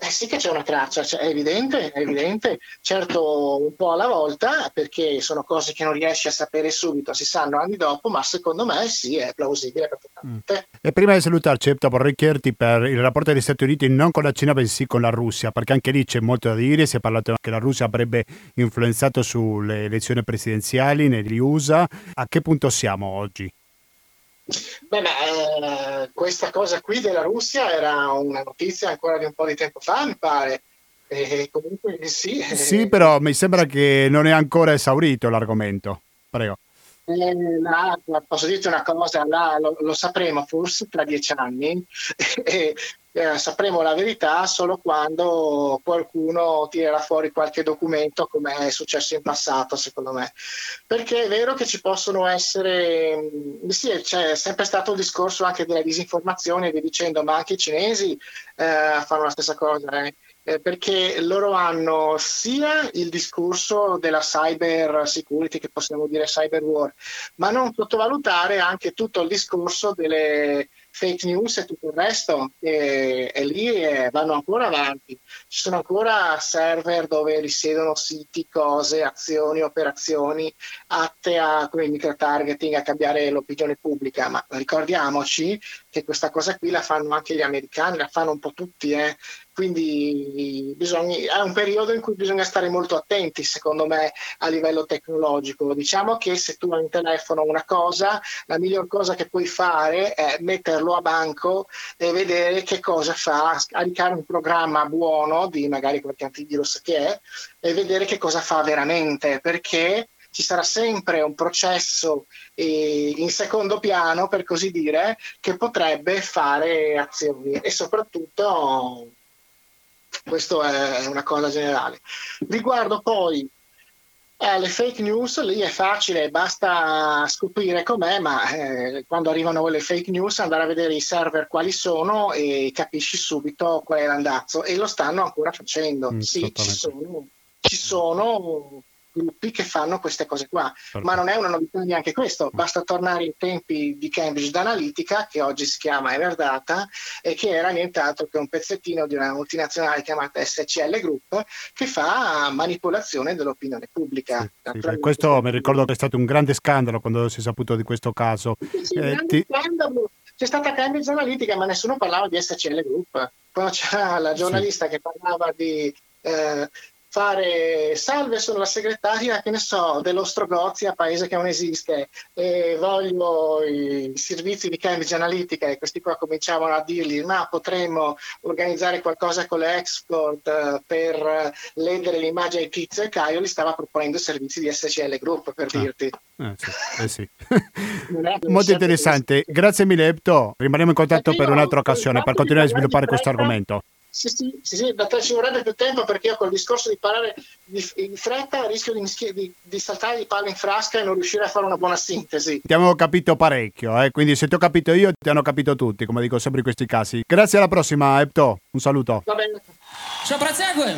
Eh sì che c'è una traccia, cioè, è evidente, è evidente, certo un po' alla volta perché sono cose che non riesci a sapere subito, si sanno anni dopo, ma secondo me sì, è plausibile perfettamente. Mm. E prima di salutarci, vorrei chiederti per il rapporto degli Stati Uniti non con la Cina bensì con la Russia, perché anche lì c'è molto da dire, si è parlato che la Russia avrebbe influenzato sulle elezioni presidenziali negli USA, a che punto siamo oggi? Beh, eh, questa cosa qui della Russia era una notizia ancora di un po' di tempo fa, mi pare. E comunque sì. Sì, però mi sembra che non è ancora esaurito l'argomento. Prego. Eh, là, posso dirti una cosa, là, lo, lo, sapremo forse tra dieci anni eh, sapremo la verità solo quando qualcuno tirerà fuori qualche documento come è successo in passato secondo me. Perché è vero che ci possono essere mm, sì, c'è sempre stato il discorso anche della disinformazione vi dicendo ma anche i cinesi eh, fanno la stessa cosa eh. Eh, perché loro hanno sia il discorso della cyber security, che possiamo dire cyber war, ma non sottovalutare anche tutto il discorso delle fake news e tutto il resto, e, e lì eh, vanno ancora avanti. Ci sono ancora server dove risiedono siti, cose, azioni, operazioni atte a come microtargeting, a cambiare l'opinione pubblica, ma ricordiamoci che questa cosa qui la fanno anche gli americani, la fanno un po' tutti, eh. quindi bisogna, è un periodo in cui bisogna stare molto attenti, secondo me, a livello tecnologico. Diciamo che se tu hai in telefono una cosa, la miglior cosa che puoi fare è metterlo a banco e vedere che cosa fa, scaricare un programma buono di magari qualche antivirus che è e vedere che cosa fa veramente, perché ci sarà sempre un processo eh, in secondo piano, per così dire, che potrebbe fare azioni e soprattutto questo è una cosa generale. Riguardo poi alle eh, fake news, lì è facile, basta scoprire com'è, ma eh, quando arrivano quelle fake news andare a vedere i server quali sono e capisci subito qual è l'andazzo e lo stanno ancora facendo. Mm, sì, ci sono, ci sono gruppi che fanno queste cose qua. Ma non è una novità neanche questo, basta tornare ai tempi di Cambridge Analytica, che oggi si chiama Everdata, e che era nient'altro che un pezzettino di una multinazionale chiamata SCL Group, che fa manipolazione dell'opinione pubblica. Sì, sì, questo mi ricordo che è stato un grande scandalo quando si è saputo di questo caso. Sì, eh, ti... scandalo. C'è stata Cambridge Analytica, ma nessuno parlava di SCL Group. Poi c'era la giornalista che parlava di eh, fare salve sono la segretaria che ne so dell'Ostrogozia paese che non esiste e voglio i servizi di Cambridge Analytica e questi qua cominciavano a dirgli ma potremmo organizzare qualcosa con le export uh, per ledere l'immagine di Tizio e Caio gli stava proponendo servizi di SCL Group per ah. dirti. Eh sì, eh sì. molto interessante. grazie mille Epto rimaniamo in contatto per un'altra occasione per continuare a sviluppare questo argomento sì, sì, sì, sì, ci vorrebbe più tempo perché io col discorso di parlare di, in fretta rischio di, di, di, saltare di palla in frasca e non riuscire a fare una buona sintesi. Ti avevo capito parecchio, eh? quindi se ti ho capito io ti hanno capito tutti, come dico sempre in questi casi. Grazie alla prossima, Epto, un saluto. Va bene. Ciao, prosegue.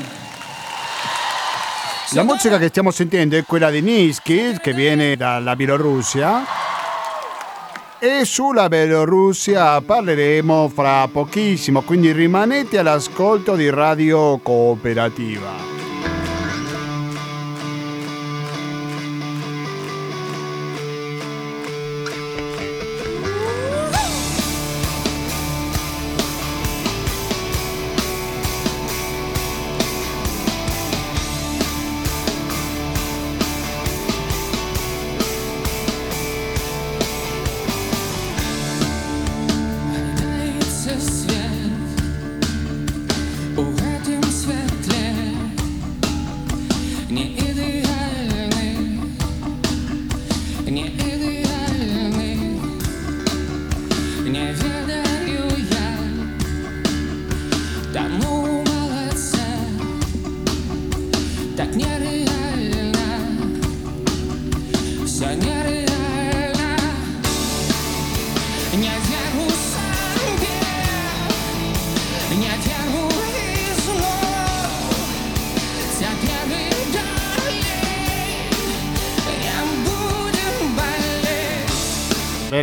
La musica che stiamo sentendo è quella di Niski, che viene dalla Bielorussia e sulla Bielorussia parleremo fra pochissimo, quindi rimanete all'ascolto di Radio Cooperativa.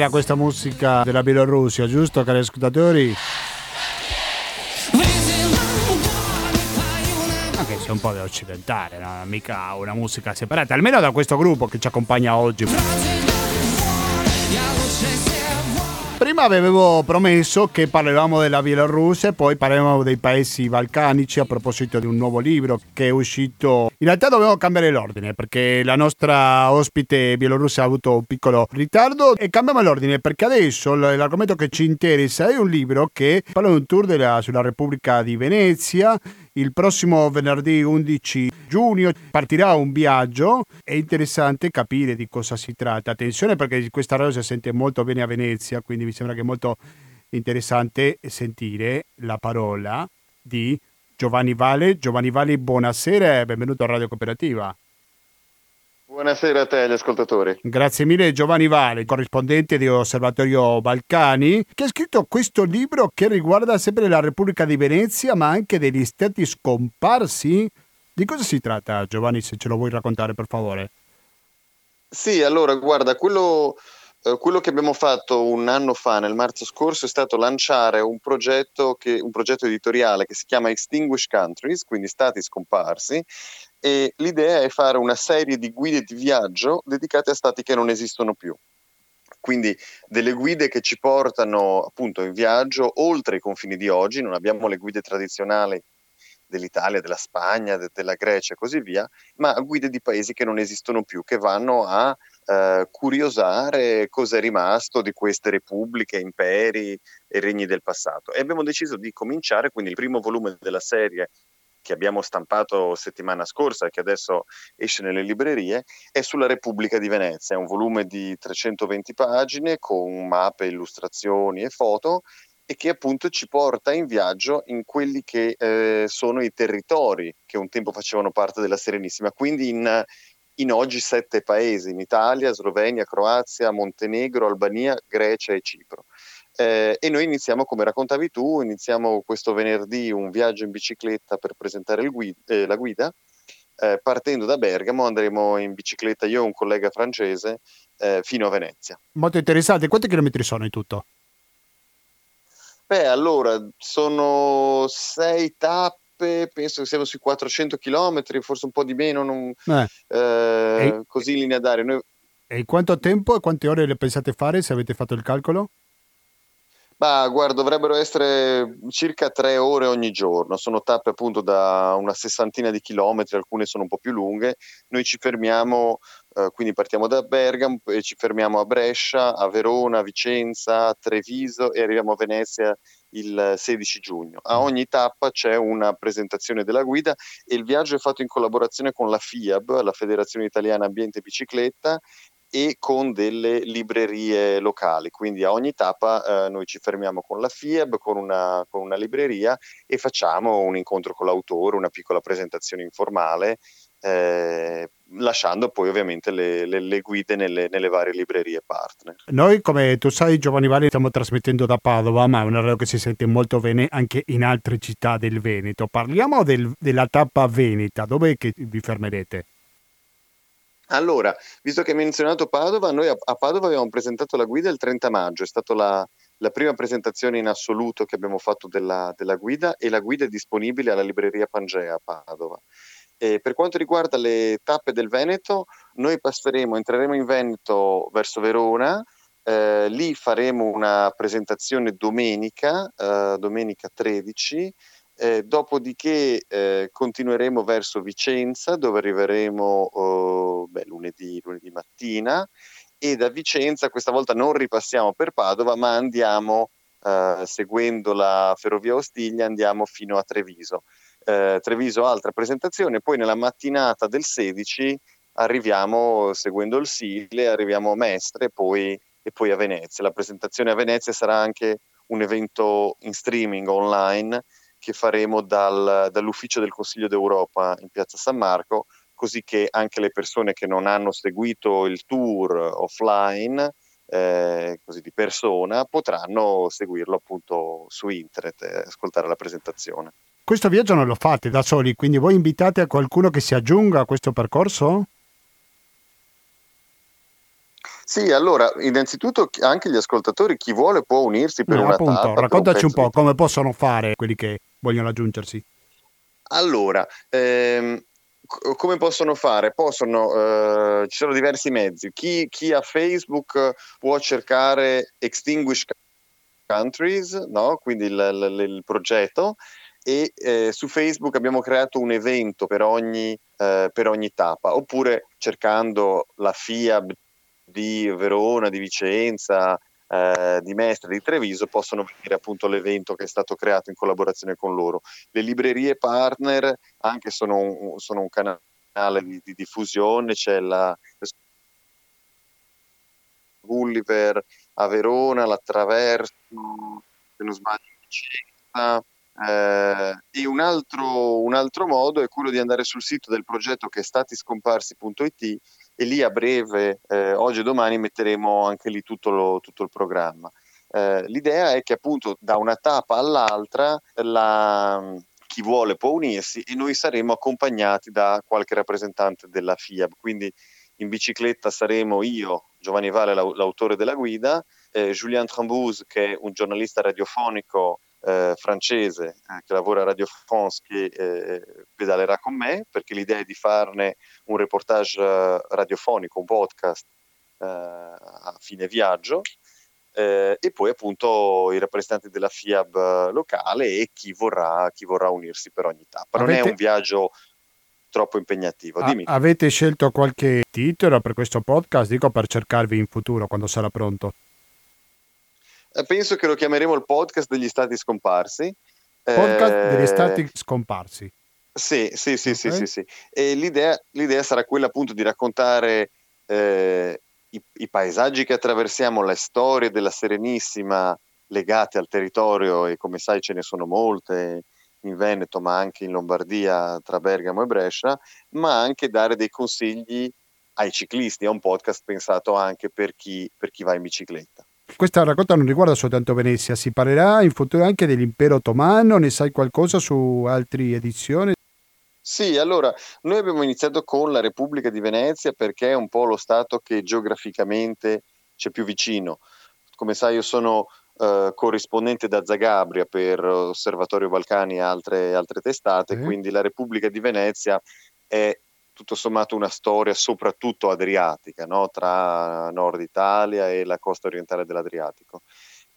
Era questa musica della Bielorussia, giusto cari ascoltatori? Anche se è un po' occidentale, no? mica una musica separata, almeno da questo gruppo che ci accompagna oggi. Prima avevo promesso che parlavamo della Bielorussia e poi parlavamo dei paesi balcanici a proposito di un nuovo libro che è uscito. In realtà dovevo cambiare l'ordine perché la nostra ospite bielorussa ha avuto un piccolo ritardo e cambiamo l'ordine perché adesso l'argomento che ci interessa è un libro che parla di un tour della, sulla Repubblica di Venezia il prossimo venerdì 11 giugno partirà un viaggio, è interessante capire di cosa si tratta. Attenzione perché questa radio si sente molto bene a Venezia, quindi mi sembra che è molto interessante sentire la parola di Giovanni Vale. Giovanni Vale, buonasera e benvenuto a Radio Cooperativa. Buonasera a te agli ascoltatori. Grazie mille Giovanni Vale, corrispondente di Osservatorio Balcani, che ha scritto questo libro che riguarda sempre la Repubblica di Venezia, ma anche degli stati scomparsi. Di cosa si tratta Giovanni, se ce lo vuoi raccontare per favore? Sì, allora guarda, quello eh, quello che abbiamo fatto un anno fa, nel marzo scorso, è stato lanciare un progetto, che, un progetto editoriale che si chiama Extinguished Countries, quindi stati scomparsi, e l'idea è fare una serie di guide di viaggio dedicate a stati che non esistono più. Quindi delle guide che ci portano appunto in viaggio oltre i confini di oggi, non abbiamo le guide tradizionali dell'Italia, della Spagna, de- della Grecia e così via, ma guide di paesi che non esistono più, che vanno a eh, curiosare cosa è rimasto di queste repubbliche, imperi e regni del passato. E abbiamo deciso di cominciare, quindi il primo volume della serie che abbiamo stampato settimana scorsa e che adesso esce nelle librerie, è sulla Repubblica di Venezia. È un volume di 320 pagine con mappe, illustrazioni e foto e che appunto ci porta in viaggio in quelli che eh, sono i territori che un tempo facevano parte della Serenissima, quindi in, in oggi sette paesi, in Italia, Slovenia, Croazia, Montenegro, Albania, Grecia e Cipro. Eh, e noi iniziamo, come raccontavi tu, iniziamo questo venerdì un viaggio in bicicletta per presentare guida, eh, la guida. Eh, partendo da Bergamo andremo in bicicletta io e un collega francese eh, fino a Venezia. Molto interessante, quanti chilometri sono in tutto? Beh, allora, sono sei tappe penso che siamo sui 400 km, forse un po' di meno, non, eh. Eh, così in linea d'aria. Noi... E in quanto tempo e quante ore le pensate fare, se avete fatto il calcolo? Ma guarda, dovrebbero essere circa tre ore ogni giorno, sono tappe appunto da una sessantina di chilometri, alcune sono un po' più lunghe, noi ci fermiamo, eh, quindi partiamo da Bergamo e ci fermiamo a Brescia, a Verona, a Vicenza, a Treviso e arriviamo a Venezia il 16 giugno. A ogni tappa c'è una presentazione della guida e il viaggio è fatto in collaborazione con la FIAB, la Federazione Italiana Ambiente e Bicicletta, e con delle librerie locali. Quindi a ogni tappa eh, noi ci fermiamo con la FIAB, con una, con una, libreria e facciamo un incontro con l'autore, una piccola presentazione informale, eh, lasciando poi ovviamente le, le, le guide nelle, nelle, varie librerie partner. Noi, come tu sai, Giovanni Vali, stiamo trasmettendo da Padova, ma è una radio che si sente molto bene anche in altre città del Veneto. Parliamo del, della tappa veneta, dove vi fermerete? Allora, visto che hai menzionato Padova, noi a, a Padova abbiamo presentato la guida il 30 maggio, è stata la, la prima presentazione in assoluto che abbiamo fatto della, della, guida e la guida è disponibile alla libreria Pangea a Padova. E per quanto riguarda le tappe del Veneto, noi passeremo, entreremo in Veneto verso Verona, eh, lì faremo una presentazione domenica, eh, domenica 13, eh, dopodiché eh, continueremo verso Vicenza dove arriveremo oh, beh, lunedì, lunedì mattina e da Vicenza questa volta non ripassiamo per Padova ma andiamo eh, seguendo la ferrovia Ostiglia andiamo fino a Treviso. Eh, Treviso altra presentazione, poi nella mattinata del 16 arriviamo seguendo il Sile, arriviamo a Mestre poi, e poi a Venezia. La presentazione a Venezia sarà anche un evento in streaming online che faremo dal, dall'ufficio del Consiglio d'Europa in Piazza San Marco, così che anche le persone che non hanno seguito il tour offline, eh, così di persona, potranno seguirlo appunto su internet e ascoltare la presentazione. Questo viaggio non lo fate da soli, quindi voi invitate a qualcuno che si aggiunga a questo percorso? Sì, allora, innanzitutto anche gli ascoltatori, chi vuole può unirsi per eh, una appunto, tappa. Raccontaci un, un po' come possono fare quelli che vogliono aggiungersi. Allora, ehm, come possono fare? Possono, eh, ci sono diversi mezzi. Chi, chi, ha Facebook può cercare Extinguish Countries, no? quindi il, il, il progetto, e eh, su Facebook abbiamo creato un evento per ogni, eh, per ogni tappa, oppure cercando la FIAB di Verona, di Vicenza, eh, di Mestre di Treviso possono venire appunto all'evento che è stato creato in collaborazione con loro. Le librerie partner anche sono un, sono un canale di, di, diffusione, c'è la Gulliver a Verona, l'Attraverso, se non sbaglio, Vicenza. Eh, e un altro, un altro, modo è quello di andare sul sito del progetto che è statiscomparsi.it e lì a breve, eh, oggi e domani, metteremo anche lì tutto, lo, tutto il programma. Eh, l'idea è che appunto da una tappa all'altra la, chi vuole può unirsi e noi saremo accompagnati da qualche rappresentante della FIAB, quindi in bicicletta saremo io, Giovanni Vale, l'autore della guida, eh, Julien Trambouze, che è un giornalista radiofonico eh, francese eh, che lavora a Radio France, che eh, pedalerà con me, perché l'idea è di farne un reportage eh, radiofonico, un podcast eh, a fine viaggio. e poi appunto i rappresentanti della FIAB locale e chi vorrà, chi vorrà unirsi per ogni tappa. Non Avete... è un viaggio troppo impegnativo. Dimmi. avete scelto qualche titolo per questo podcast? Dico per cercarvi in futuro quando sarà pronto. Eh, penso che lo chiameremo il podcast degli stati scomparsi. Podcast eh, degli stati scomparsi. Sì, sì, sì, okay. sì, sì, sì. E l'idea, l'idea, sarà quella appunto di raccontare eh, i, i, paesaggi che attraversiamo, le storie della Serenissima legate al territorio e come sai ce ne sono molte in Veneto, ma anche in Lombardia tra Bergamo e Brescia, ma anche dare dei consigli ai ciclisti. È un podcast pensato anche per chi, per chi va in bicicletta. Questa raccolta non riguarda soltanto Venezia, si parlerà in futuro anche dell'impero ottomano, ne sai qualcosa su altre edizioni? Sì, allora, noi abbiamo iniziato con la Repubblica di Venezia perché è un po' lo Stato che geograficamente c'è più vicino. Come sai, io sono eh, corrispondente da Zagabria per Osservatorio Balcani e altre, altre testate, eh. quindi la Repubblica di Venezia è tutto sommato una storia soprattutto adriatica, no? tra Nord Italia e la costa orientale dell'Adriatico.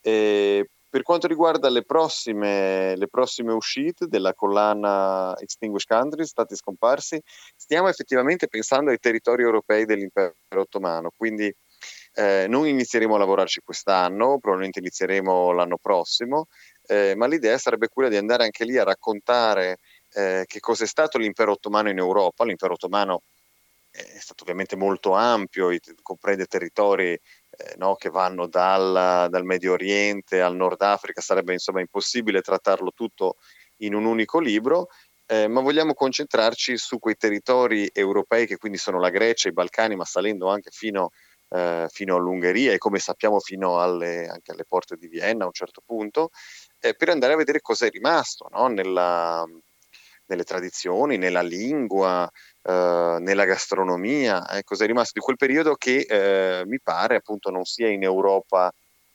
E per quanto riguarda le prossime, le prossime, uscite della collana Extinguished Countries, stati scomparsi, stiamo effettivamente pensando ai territori europei dell'impero ottomano, quindi eh, non inizieremo a lavorarci quest'anno, probabilmente inizieremo l'anno prossimo, eh, ma l'idea sarebbe quella di andare anche lì a raccontare eh, che cos'è stato l'impero ottomano in Europa. L'impero ottomano è stato ovviamente molto ampio, comprende territori eh, no, che vanno dal, dal, Medio Oriente al Nord Africa, sarebbe insomma impossibile trattarlo tutto in un unico libro, eh, ma vogliamo concentrarci su quei territori europei che quindi sono la Grecia, i Balcani, ma salendo anche fino eh, fino all'Ungheria e come sappiamo fino alle, anche alle porte di Vienna a un certo punto, eh, per andare a vedere cosa è rimasto no? Nella, nelle tradizioni, nella lingua, eh, nella gastronomia, eh, cosa è rimasto di quel periodo che eh, mi pare appunto non sia in Europa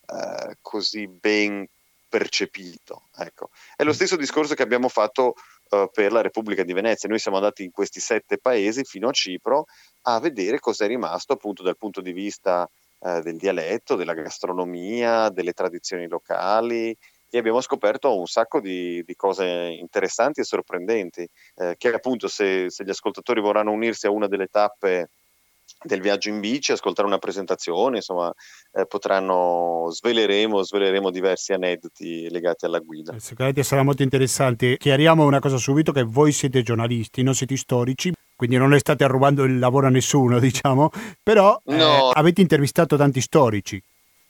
eh, così ben percepito. Ecco. È lo stesso discorso che abbiamo fatto uh, per la Repubblica di Venezia. Noi siamo andati in questi sette paesi fino a Cipro a vedere cosa è rimasto appunto dal punto di vista uh, del dialetto, della gastronomia, delle tradizioni locali e abbiamo scoperto un sacco di, di cose interessanti e sorprendenti eh, che appunto se, se, gli ascoltatori vorranno unirsi a una delle tappe del viaggio in bici, ascoltare una presentazione, insomma, eh, potranno, sveleremo, sveleremo diversi aneddoti legati alla guida. Eh, sicuramente sarà molto interessante. Chiariamo una cosa subito, che voi siete giornalisti, non siete storici, quindi non le state rubando il lavoro a nessuno, diciamo, però eh, no. avete intervistato tanti storici.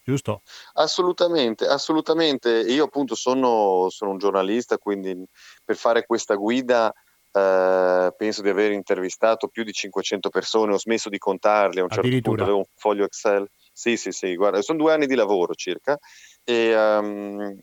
Giusto? Assolutamente, assolutamente. Io appunto sono, sono un giornalista, quindi per fare questa guida Uh, penso di aver intervistato più di 500 persone, ho smesso di contarli, a un certo punto avevo un foglio Excel. Sì, sì, sì, guarda, sono due anni di lavoro circa e um,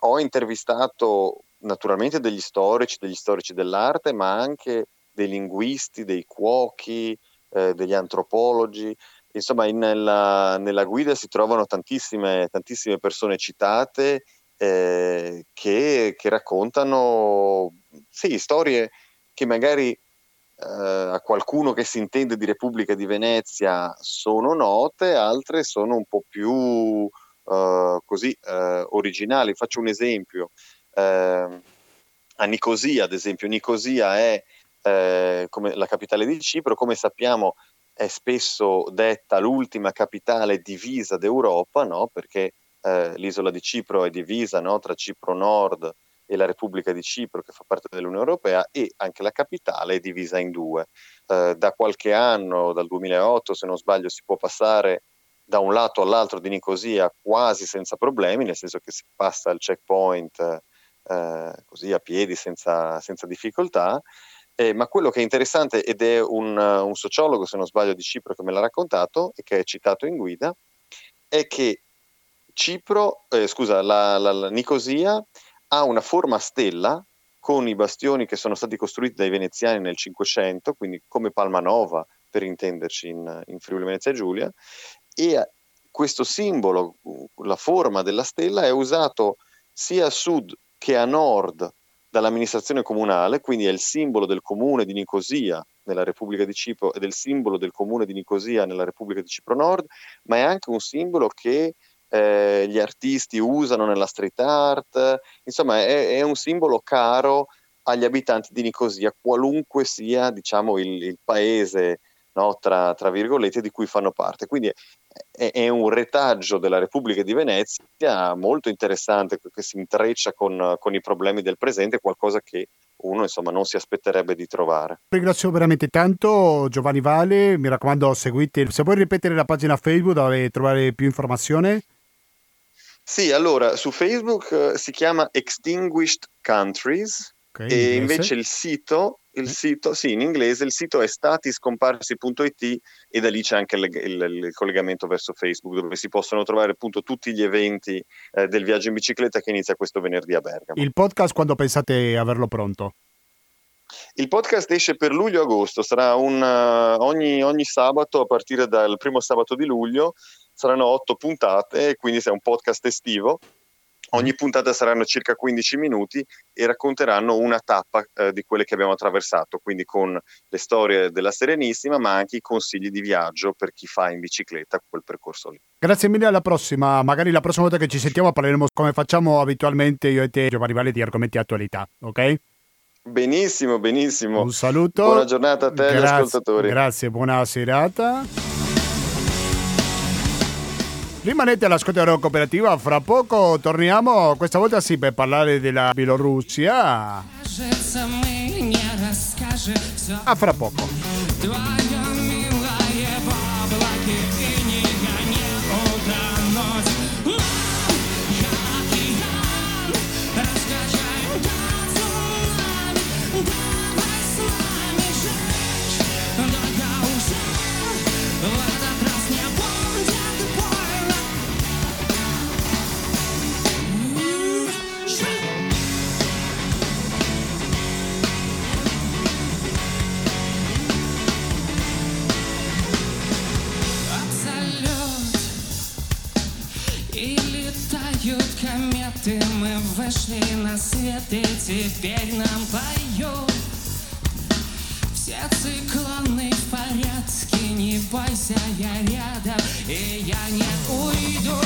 ho intervistato naturalmente degli storici, degli storici dell'arte, ma anche dei linguisti, dei cuochi, eh, degli antropologi. Insomma, in, nella, nella, guida si trovano tantissime, tantissime persone citate eh, che, che, raccontano sì, storie che magari eh, a qualcuno che si intende di Repubblica di Venezia sono note, altre sono un po' più eh, così eh, originali. Faccio un esempio. Eh, a Nicosia, ad esempio, Nicosia è eh, la capitale di Cipro, come sappiamo è spesso detta l'ultima capitale divisa d'Europa, no? perché eh, l'isola di Cipro è divisa no? tra Cipro Nord e la Repubblica di Cipro che fa parte dell'Unione Europea e anche la capitale è divisa in due. Eh, da qualche anno, dal 2008 se non sbaglio, si può passare da un lato all'altro di Nicosia quasi senza problemi, nel senso che si passa il checkpoint eh, così a piedi senza, senza difficoltà. Eh, ma quello che è interessante, ed è un, un, sociologo, se non sbaglio, di Cipro che me l'ha raccontato e che è citato in guida, è che Cipro, eh, scusa, la, la, la Nicosia ha una forma a stella con i bastioni che sono stati costruiti dai veneziani nel Cinquecento, quindi come Palmanova, per intenderci in, in Friuli Venezia Giulia, e questo simbolo, la forma della stella, è usato sia a sud che a nord dall'amministrazione comunale, quindi è il simbolo del comune di Nicosia nella Repubblica di Cipro e del simbolo del comune di Nicosia nella Repubblica di Cipro Nord, ma è anche un simbolo che eh, gli artisti usano nella street art, insomma è, è, un simbolo caro agli abitanti di Nicosia, qualunque sia diciamo, il, il paese no, tra, tra, virgolette di cui fanno parte. Quindi è, è, un retaggio della Repubblica di Venezia molto interessante che si intreccia con, con i problemi del presente, qualcosa che uno insomma non si aspetterebbe di trovare. Ringrazio veramente tanto Giovanni Vale, mi raccomando seguite, se vuoi ripetere la pagina Facebook dove trovare più informazioni. Sì, allora su Facebook eh, si chiama Extinguished Countries okay, e invece il sito, il sito, sì, in inglese, il sito è statiscomparsi.it e da lì c'è anche il, il, il, collegamento verso Facebook dove si possono trovare appunto tutti gli eventi eh, del viaggio in bicicletta che inizia questo venerdì a Bergamo. Il podcast quando pensate averlo pronto? Il podcast esce per luglio-agosto, sarà un, uh, ogni, ogni sabato a partire dal primo sabato di luglio saranno otto puntate, quindi è un podcast estivo. Ogni puntata saranno circa 15 minuti e racconteranno una tappa eh, di quelle che abbiamo attraversato, quindi con le storie della Serenissima, ma anche i consigli di viaggio per chi fa in bicicletta quel percorso lì. Grazie mille, alla prossima. Magari la prossima volta che ci sentiamo parleremo come facciamo abitualmente io e te, Giovanni Valle, di argomenti di attualità, ok? Benissimo, benissimo. Un saluto. Buona giornata a te e agli ascoltatori. Grazie, buona serata. Rimanete all'ascolto della cooperativa, fra poco torniamo, questa volta sì, per parlare della Bielorussia. A fra poco. кометы Мы вышли на свет и теперь нам поют Все циклоны в порядке Не бойся, я рядом и я не уйду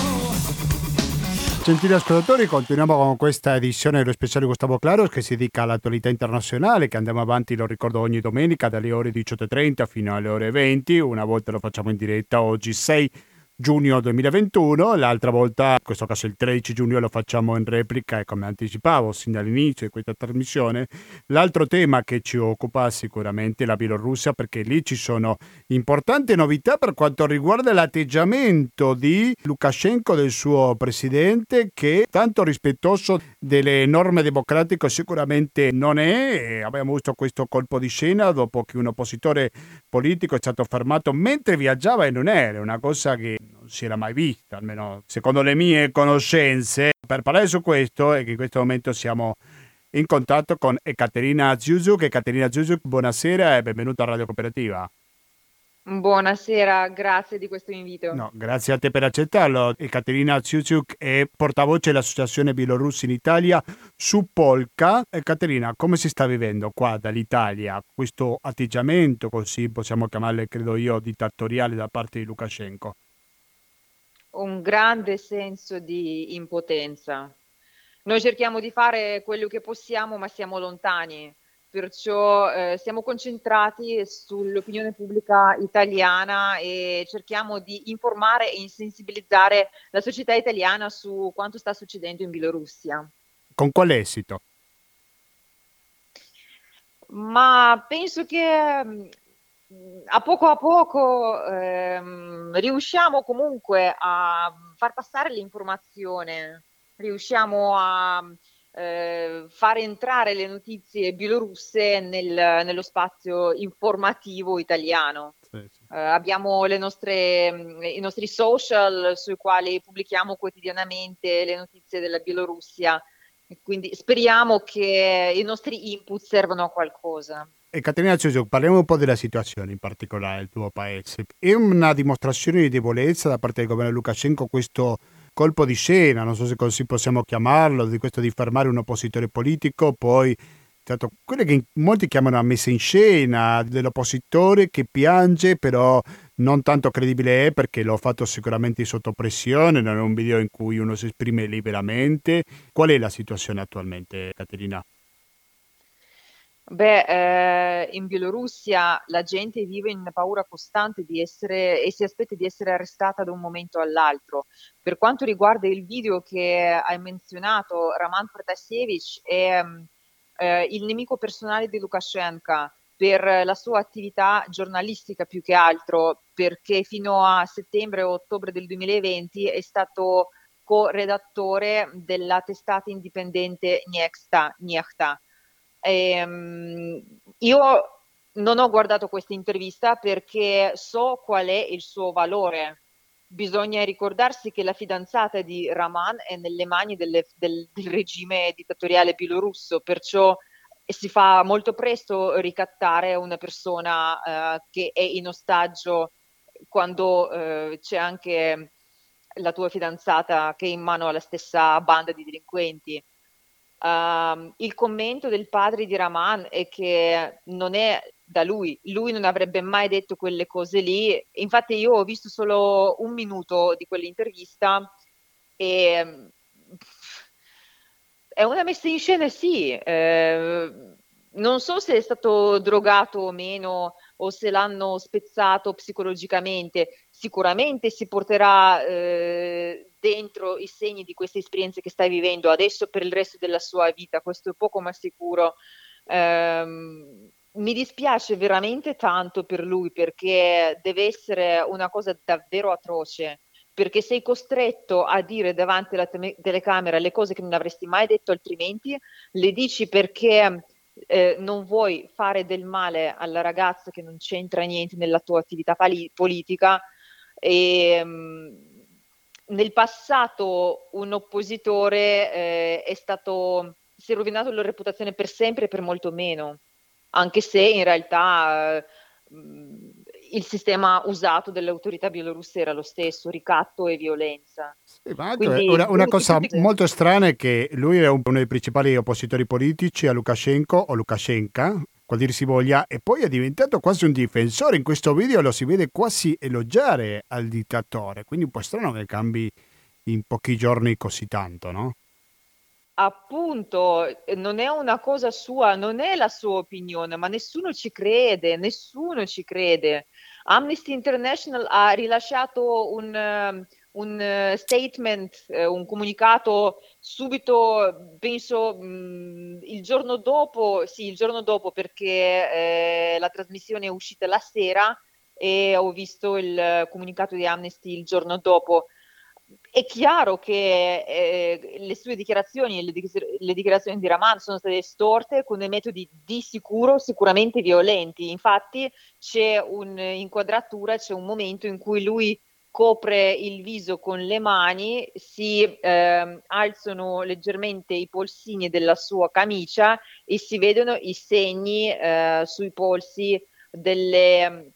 Gentili ascoltatori, continuiamo con questa edizione dello speciale Gustavo Claros che si dedica all'attualità internazionale che andiamo avanti, lo ricordo, ogni domenica dalle ore 18.30 fino alle ore 20. Una volta lo facciamo in diretta oggi 6 giugno 2021, l'altra volta, in questo caso il 13 giugno, lo facciamo in replica e come anticipavo sin dall'inizio di questa trasmissione, l'altro tema che ci occupa sicuramente è la Bielorussia perché lì ci sono importanti novità per quanto riguarda l'atteggiamento di Lukashenko, del suo presidente, che tanto rispettoso delle norme democratiche sicuramente non è. Abbiamo visto questo colpo di scena dopo che un oppositore politico è stato fermato mentre viaggiava in un aereo, una cosa che non si era mai vista, almeno secondo le mie conoscenze. Per parlare su questo è che in questo momento siamo in contatto con Ekaterina Zuzuk. Ekaterina Zuzuk, buonasera e benvenuta a Radio Cooperativa. Buonasera, grazie di questo invito. No, grazie a te per accettarlo. Ekaterina Zuzuk è portavoce dell'Associazione Bielorussi in Italia su Polka. Ekaterina, come si sta vivendo qua dall'Italia questo atteggiamento, così possiamo chiamarle, credo io, dittatoriale da parte di Lukashenko? un grande senso di impotenza. Noi cerchiamo di fare quello che possiamo, ma siamo lontani perciò eh, siamo concentrati sull'opinione pubblica italiana e cerchiamo di informare e insensibilizzare la società italiana su quanto sta succedendo in Bielorussia. Con quale esito? Ma penso che mm, a poco a poco ehm, riusciamo comunque a far passare l'informazione, riusciamo a eh, fare entrare le notizie bielorusse nel, nello spazio informativo italiano. Sì, sì. Eh, abbiamo nostre, i nostri social sui quali pubblichiamo quotidianamente le notizie della Bielorussia. Quindi speriamo che i nostri input servano a qualcosa. E Caterina Ciusio, parliamo un po' della situazione in particolare del tuo paese. È una dimostrazione di debolezza da parte del governo Lukashenko questo colpo di scena, non so se così possiamo chiamarlo, di questo di fermare un oppositore politico, poi certo, quelle che molti chiamano una messa in scena dell'oppositore che piange, però non tanto credibile è perché l'ho fatto sicuramente sotto pressione, non è un video in cui uno si esprime liberamente. Qual è la situazione attualmente, Caterina? Beh, eh, in Bielorussia la gente vive in paura costante di essere e si aspetta di essere arrestata da un momento all'altro. Per quanto riguarda il video che hai menzionato, Raman Protasevich è eh, il nemico personale di Lukashenko per la sua attività giornalistica più che altro, perché fino a settembre o ottobre del 2020 è stato co-redattore della testata indipendente Niechta, Niechta Ehm, io non ho guardato questa intervista perché so qual è il suo valore. Bisogna ricordarsi che la fidanzata di Raman è nelle mani delle, del, del regime dittatoriale bielorusso, perciò si fa molto presto ricattare una persona uh, che è in ostaggio quando uh, c'è anche la tua fidanzata che è in mano alla stessa banda di delinquenti. Uh, il commento del padre di Raman è che non è da lui, lui non avrebbe mai detto quelle cose lì. Infatti, io ho visto solo un minuto di quell'intervista e è una messa in scena, sì. Eh, non so se è stato drogato o meno o se l'hanno spezzato psicologicamente, sicuramente si porterà eh, dentro i segni di queste esperienze che stai vivendo adesso per il resto della sua vita, questo è poco ma sicuro. Um, mi dispiace veramente tanto per lui perché deve essere una cosa davvero atroce perché sei costretto a dire davanti alla te- telecamera le cose che non avresti mai detto altrimenti, le dici perché eh, non vuoi fare del male alla ragazza che non c'entra niente nella tua attività pali- politica e mh, mm, nel passato un oppositore eh, è stato, si è rovinato la reputazione per sempre e per molto meno, anche se in realtà eh, il sistema usato dalle autorità bielorusse era lo stesso, ricatto e violenza. Sì, Quindi, una, una cosa molto strana è che lui è uno dei principali oppositori politici a Lukashenko o Lukashenka, qual dir si voglia, e poi è diventato quasi un difensore. In questo video lo si vede quasi elogiare al dittatore, quindi un po' strano che cambi in pochi giorni così tanto, no? Appunto, non è una cosa sua, non è la sua opinione, ma nessuno ci crede, nessuno ci crede. Amnesty International ha rilasciato un, un uh, statement, uh, un comunicato subito, penso mm, il giorno dopo, sì, il giorno dopo perché eh, la trasmissione è uscita la sera e ho visto il comunicato di Amnesty il giorno dopo. È chiaro che eh, le sue dichiarazioni, le, le dichiarazioni di Raman sono state storte con dei metodi di sicuro sicuramente violenti. Infatti c'è un'inquadratura, c'è un momento in cui lui copre il viso con le mani, si eh, alzano leggermente i polsini della sua camicia e si vedono i segni eh, sui polsi delle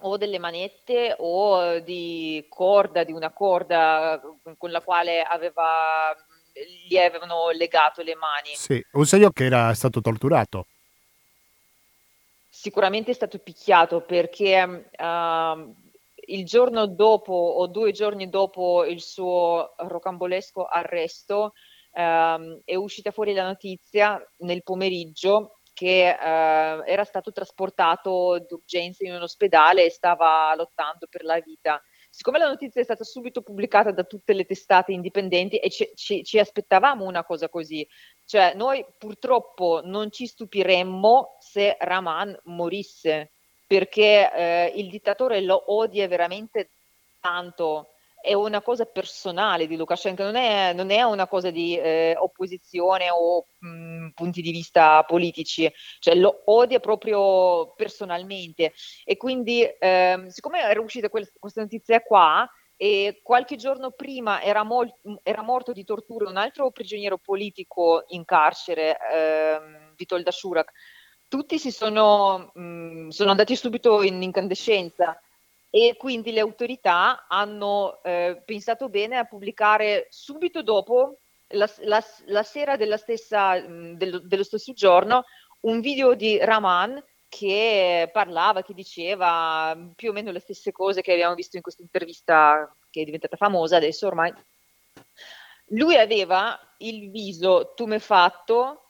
o delle manette o di corda, di una corda con la quale aveva, gli avevano legato le mani. Sì, un segno che era stato torturato. Sicuramente è stato picchiato perché uh, il giorno dopo o due giorni dopo il suo rocambolesco arresto ehm, è uscita fuori la notizia nel pomeriggio che eh, era stato trasportato d'urgenza in un ospedale e stava lottando per la vita. Siccome la notizia è stata subito pubblicata da tutte le testate indipendenti e ci, ci, ci aspettavamo una cosa così, cioè noi purtroppo non ci stupiremmo se Raman morisse, perché eh, il dittatore lo odia veramente tanto. È una cosa personale di Lukashenko, non è, non è una cosa di eh, opposizione o mh, punti di vista politici, cioè lo odia proprio personalmente. E quindi eh, siccome era uscita quel, questa notizia qua e qualche giorno prima era, mol- era, morto di tortura un altro prigioniero politico in carcere, eh, Vitold Dashurak, tutti si sono, mh, sono andati subito in incandescenza e quindi le autorità hanno eh, pensato bene a pubblicare subito dopo, la, la, la sera stessa, dello, dello, stesso giorno, un video di Raman che parlava, che diceva più o meno le stesse cose che abbiamo visto in questa intervista che è diventata famosa adesso ormai. Lui aveva il viso tumefatto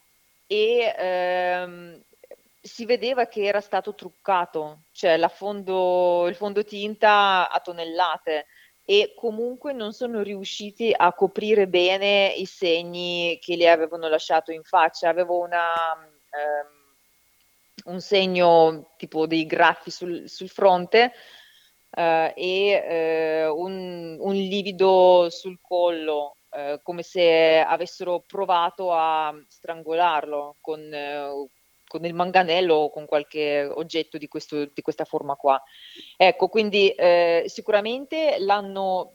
e ehm, si vedeva che era stato truccato, cioè fondo, il fondotinta a tonnellate e comunque non sono riusciti a coprire bene i segni che gli avevano lasciato in faccia. Avevo una, um, un segno tipo dei graffi sul, sul fronte uh, e uh, un, un, livido sul collo. Uh, come se avessero provato a strangolarlo con con il manganello o con qualche oggetto di, questo, di questa forma qua. Ecco, quindi eh, sicuramente l'hanno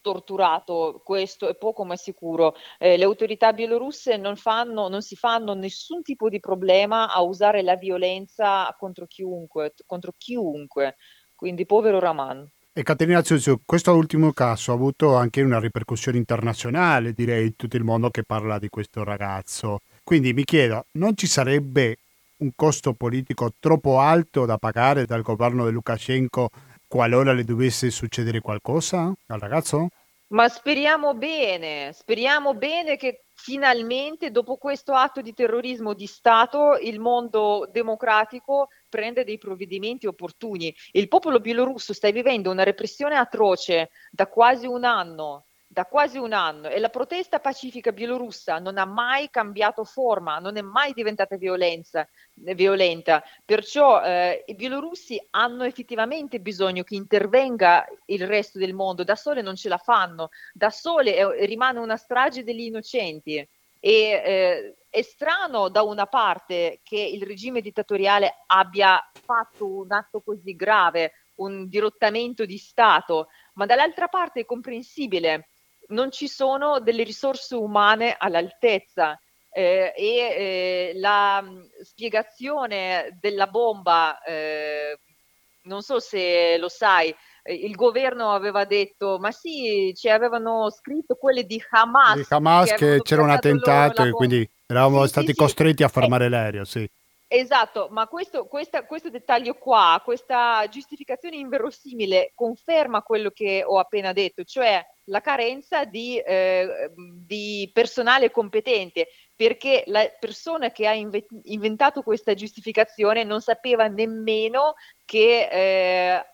torturato, questo è poco ma sicuro. Eh, le autorità bielorusse non, fanno, non si fanno nessun tipo di problema a usare la violenza contro chiunque, contro chiunque. Quindi povero Raman. E Caterina Zuzio, questo ultimo caso ha avuto anche una ripercussione internazionale, direi, tutto il mondo che parla di questo ragazzo. Quindi mi chiedo, non ci sarebbe un costo politico troppo alto da pagare dal governo di Lukashenko qualora le dovesse succedere qualcosa al ragazzo? Ma speriamo bene, speriamo bene che finalmente dopo questo atto di terrorismo di Stato il mondo democratico prenda dei provvedimenti opportuni. Il popolo bielorusso sta vivendo una repressione atroce da quasi un anno da quasi un anno e la protesta pacifica bielorussa non ha mai cambiato forma, non è mai diventata violenza, violenta. Perciò eh, i bielorussi hanno effettivamente bisogno che intervenga il resto del mondo, da sole non ce la fanno, da sole eh, rimane una strage degli innocenti. E eh, è strano da una parte che il regime dittatoriale abbia fatto un atto così grave, un dirottamento di Stato, ma dall'altra parte è comprensibile non ci sono delle risorse umane all'altezza. Eh, e eh, la mm, spiegazione della bomba, eh, non so se lo sai, eh, il governo aveva detto, ma sì, ci avevano scritto quelle di Hamas. Di Hamas che, che c'era un attentato e quindi eravamo sì, stati sì, costretti sì. a fermare l'aereo, sì. Esatto, ma questo, questa, questo, dettaglio qua, questa giustificazione inverosimile conferma quello che ho appena detto, cioè la carenza di, eh, di personale competente, perché la persona che ha inventato questa giustificazione non sapeva nemmeno che eh,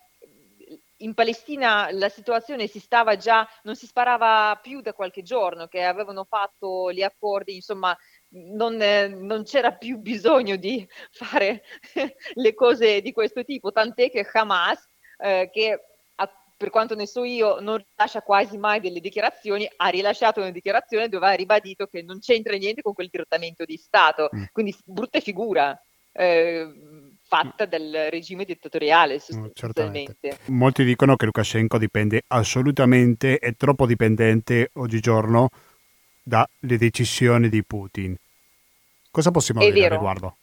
in Palestina la situazione si stava già, non si sparava più da qualche giorno, che avevano fatto gli accordi, insomma, non, non, c'era più bisogno di fare le cose di questo tipo, tant'è che Hamas, eh, che a, per quanto ne so io non lascia quasi mai delle dichiarazioni, ha rilasciato una dichiarazione dove ha ribadito che non c'entra niente con quel trattamento di Stato, mm. quindi brutta figura. Eh, fatta dal regime dittatoriale mm, sostanzialmente. Mm, Molti dicono che Lukashenko dipende assolutamente, è troppo dipendente oggigiorno dalle decisioni di Putin. Cosa possiamo è dire vero. riguardo?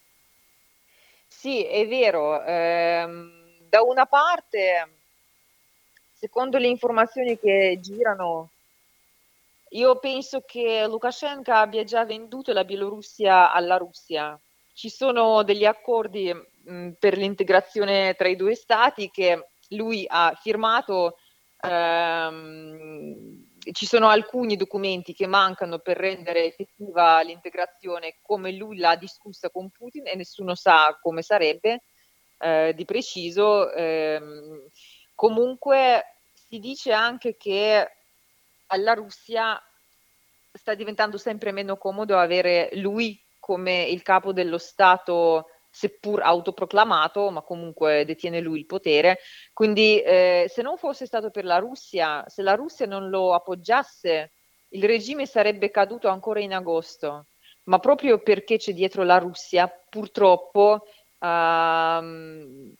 Sì, è vero. Eh, da una parte, secondo le informazioni che girano, io penso che Lukashenko abbia già venduto la Bielorussia alla Russia. Ci sono degli accordi mh, per l'integrazione tra i due stati che lui ha firmato ehm, ci sono alcuni documenti che mancano per rendere effettiva l'integrazione come lui l'ha discussa con Putin e nessuno sa come sarebbe eh, di preciso. Ehm, comunque si dice anche che alla Russia sta diventando sempre meno comodo avere lui come il capo dello Stato seppur autoproclamato, ma comunque detiene lui il potere. Quindi eh, se non fosse stato per la Russia, se la Russia non lo appoggiasse, il regime sarebbe caduto ancora in agosto. Ma proprio perché c'è dietro la Russia, purtroppo ehm,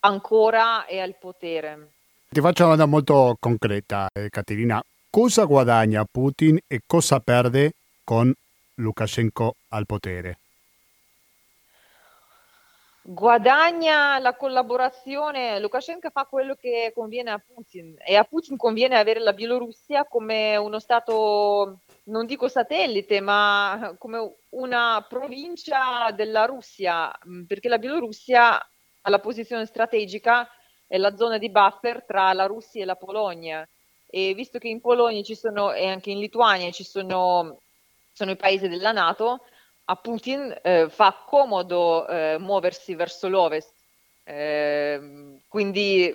ancora è al potere. Ti faccio una domanda molto concreta, eh, Caterina. Cosa guadagna Putin e cosa perde con Lukashenko al potere? Guadagna la collaborazione, Lukashenko fa quello che conviene a Putin e a Putin conviene avere la Bielorussia come uno stato, non dico satellite, ma come una provincia della Russia, mm, perché la Bielorussia ha la posizione strategica, è la zona di buffer tra la Russia e la Polonia. E visto che in Polonia ci sono e anche in Lituania ci sono, sono i paesi della Nato, a Putin eh, fa comodo eh, muoversi verso l'ovest. Eh, quindi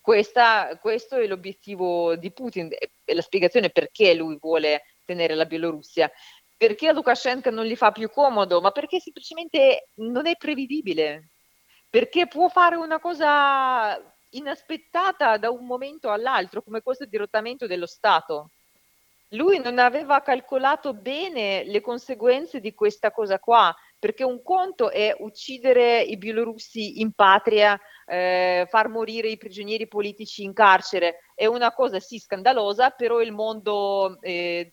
questa, questo è l'obiettivo di Putin e la spiegazione perché lui vuole tenere la Bielorussia. Perché Lukashenko non gli fa più comodo, ma perché semplicemente non è prevedibile. Perché può fare una cosa inaspettata da un momento all'altro, come questo dirottamento dello Stato lui non aveva calcolato bene le conseguenze di questa cosa qua, perché un conto è uccidere i bielorussi in patria, eh, far morire i prigionieri politici in carcere, è una cosa sì scandalosa, però il mondo, eh,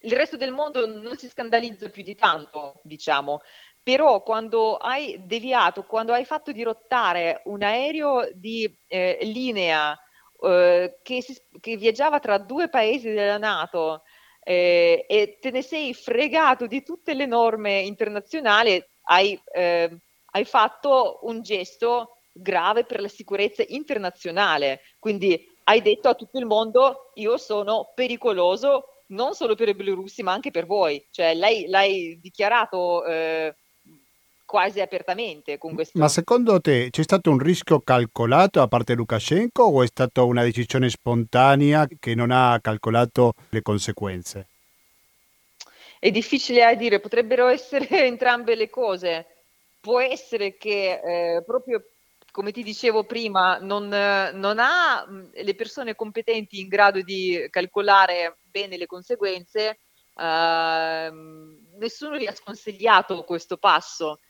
il resto del mondo non si scandalizza più di tanto, diciamo. Però quando hai deviato, quando hai fatto dirottare un aereo di eh, linea eh, che, si, che, viaggiava tra due paesi della Nato eh, e te ne sei fregato di tutte le norme internazionali, hai, eh, hai fatto un gesto grave per la sicurezza internazionale. Quindi hai detto a tutto il mondo io sono pericoloso non solo per i bielorussi ma anche per voi. Cioè lei l'hai dichiarato eh, quasi apertamente con questo. Ma secondo te c'è stato un rischio calcolato da parte di Lukashenko o è stata una decisione spontanea che non ha calcolato le conseguenze? È difficile a dire, potrebbero essere entrambe le cose. Può essere che eh, proprio come ti dicevo prima, non, non, ha le persone competenti in grado di calcolare bene le conseguenze, uh, nessuno gli ha sconsigliato questo passo.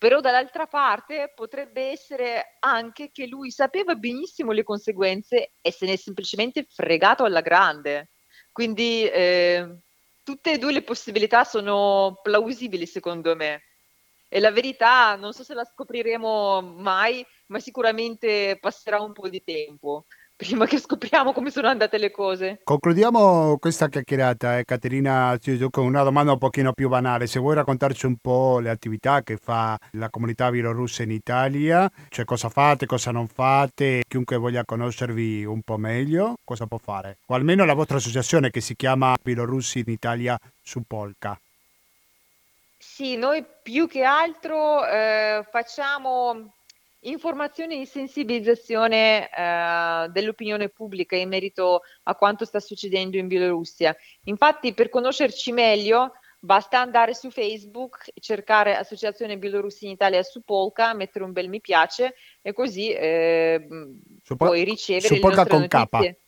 Però dall'altra parte potrebbe essere anche che lui sapeva benissimo le conseguenze e se ne è semplicemente fregato alla grande. Quindi eh, tutte e due le possibilità sono plausibili secondo me. E la verità non so se la scopriremo mai, ma sicuramente passerà un po' di tempo prima che scopriamo come sono andate le cose. Concludiamo questa chiacchierata, eh, Caterina, con una domanda un pochino più banale. Se vuoi raccontarci un po' le attività che fa la comunità bielorussa in Italia, cioè cosa fate, cosa non fate, chiunque voglia conoscervi un po' meglio, cosa può fare? O almeno la vostra associazione che si chiama Bielorussi in Italia su Polka. Sì, noi più che altro eh, facciamo informazione e sensibilizzazione eh, dell'opinione pubblica in merito a quanto sta succedendo in Bielorussia. Infatti, per conoscerci meglio, basta andare su Facebook, cercare Associazione Bielorussi in Italia su Polka, mettere un bel mi piace e così eh, puoi ricevere su le Polka con notizie.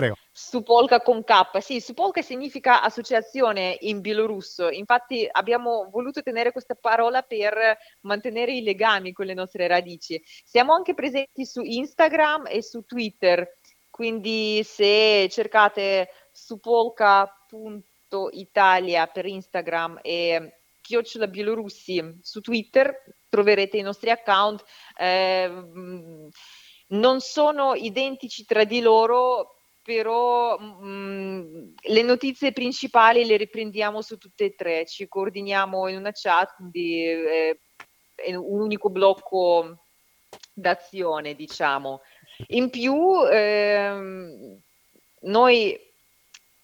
Prego. Supolka con K, sì, Supolka significa associazione in bielorusso, infatti abbiamo voluto tenere questa parola per mantenere i legami con le nostre radici. Siamo anche presenti su Instagram e su Twitter, quindi se cercate supolka.italia per Instagram e chiocciola bielorussi su Twitter troverete i nostri account. Eh, non sono identici tra di loro, però mh, mm, le notizie principali le riprendiamo su tutte e tre, ci coordiniamo in una chat, quindi eh, un unico blocco d'azione, diciamo. In più, ehm, noi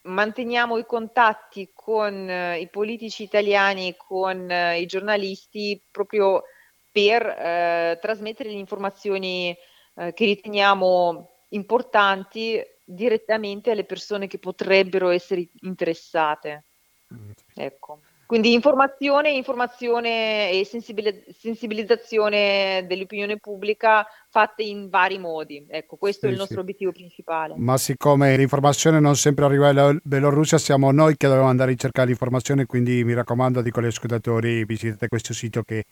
manteniamo i contatti con eh, i politici italiani, con eh, i giornalisti proprio per eh, trasmettere le informazioni eh, che riteniamo importanti direttamente alle persone che potrebbero essere interessate. Mm, ecco. Quindi informazione, informazione e sensibilizzazione dell'opinione pubblica fatte in vari modi. Ecco, questo sì, è il nostro sì. obiettivo principale. Ma siccome l'informazione non sempre arriva in Bielorussia, siamo noi che dobbiamo andare a cercare l'informazione, quindi mi raccomando, dico agli ascoltatori, visitate questo sito che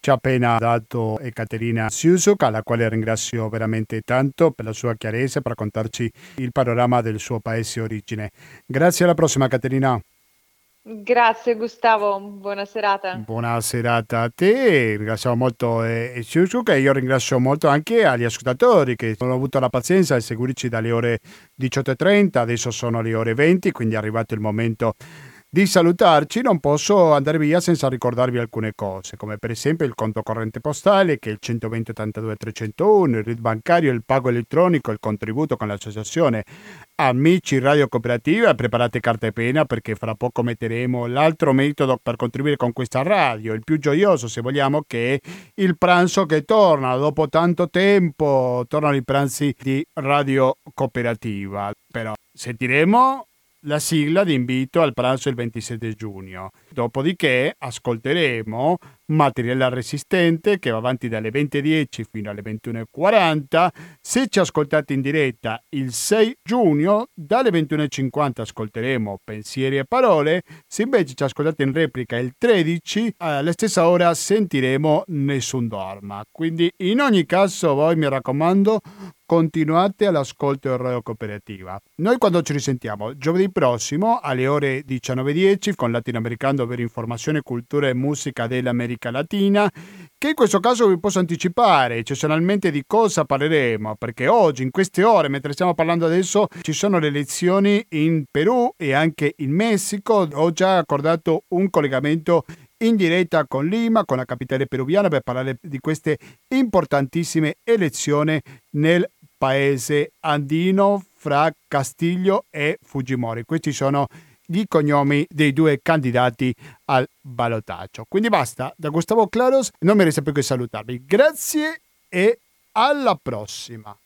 ci ha appena dato Ekaterina Siusuk, alla quale ringrazio veramente tanto per la sua chiarezza, per raccontarci il panorama del suo paese origine. Grazie, alla prossima Caterina. Grazie Gustavo, buona serata. Buona serata a te, ringraziamo molto eh, Siusuk e io ringrazio molto anche agli ascoltatori che hanno avuto la pazienza di seguirci dalle ore 18.30, adesso sono le ore 20, quindi è arrivato il momento di salutarci, non posso andare via senza ricordarvi alcune cose, come per esempio il conto corrente postale che è il 120 82 301, il RID bancario, il pago elettronico, il contributo con l'associazione Amici Radio Cooperativa, preparate carta e penna perché fra poco metteremo l'altro metodo per contribuire con questa radio, il più gioioso se vogliamo che è il pranzo che torna dopo tanto tempo, tornano i pranzi di Radio Cooperativa, però sentiremo la sigla di invito al pranzo il 27 giugno. Dopodiché ascolteremo materiale resistente che va avanti dalle 20.10 fino alle 21.40. Se ci ascoltate in diretta il 6 giugno, dalle 21.50 ascolteremo pensieri e parole. Se invece ci ascoltate in replica il 13, alla stessa ora sentiremo Nessun Dorma. Quindi in ogni caso voi mi raccomando continuate all'ascolto del Radio Cooperativa. Noi quando ci risentiamo? Giovedì prossimo alle ore 19.10 con Latinoamericano per informazione, cultura e musica dell'America Latina, che in questo caso vi posso anticipare eccezionalmente di cosa parleremo, perché oggi, in queste ore, mentre stiamo parlando adesso, ci sono le elezioni in Perù e anche in Messico. Ho già accordato un collegamento in diretta con Lima, con la capitale peruviana, per parlare di queste importantissime elezioni nel paese andino fra Castiglio e Fujimori. Questi sono i cognomi dei due candidati al ballottaggio. Quindi basta, da Gustavo Claros non mi resta più che salutarvi. Grazie e alla prossima.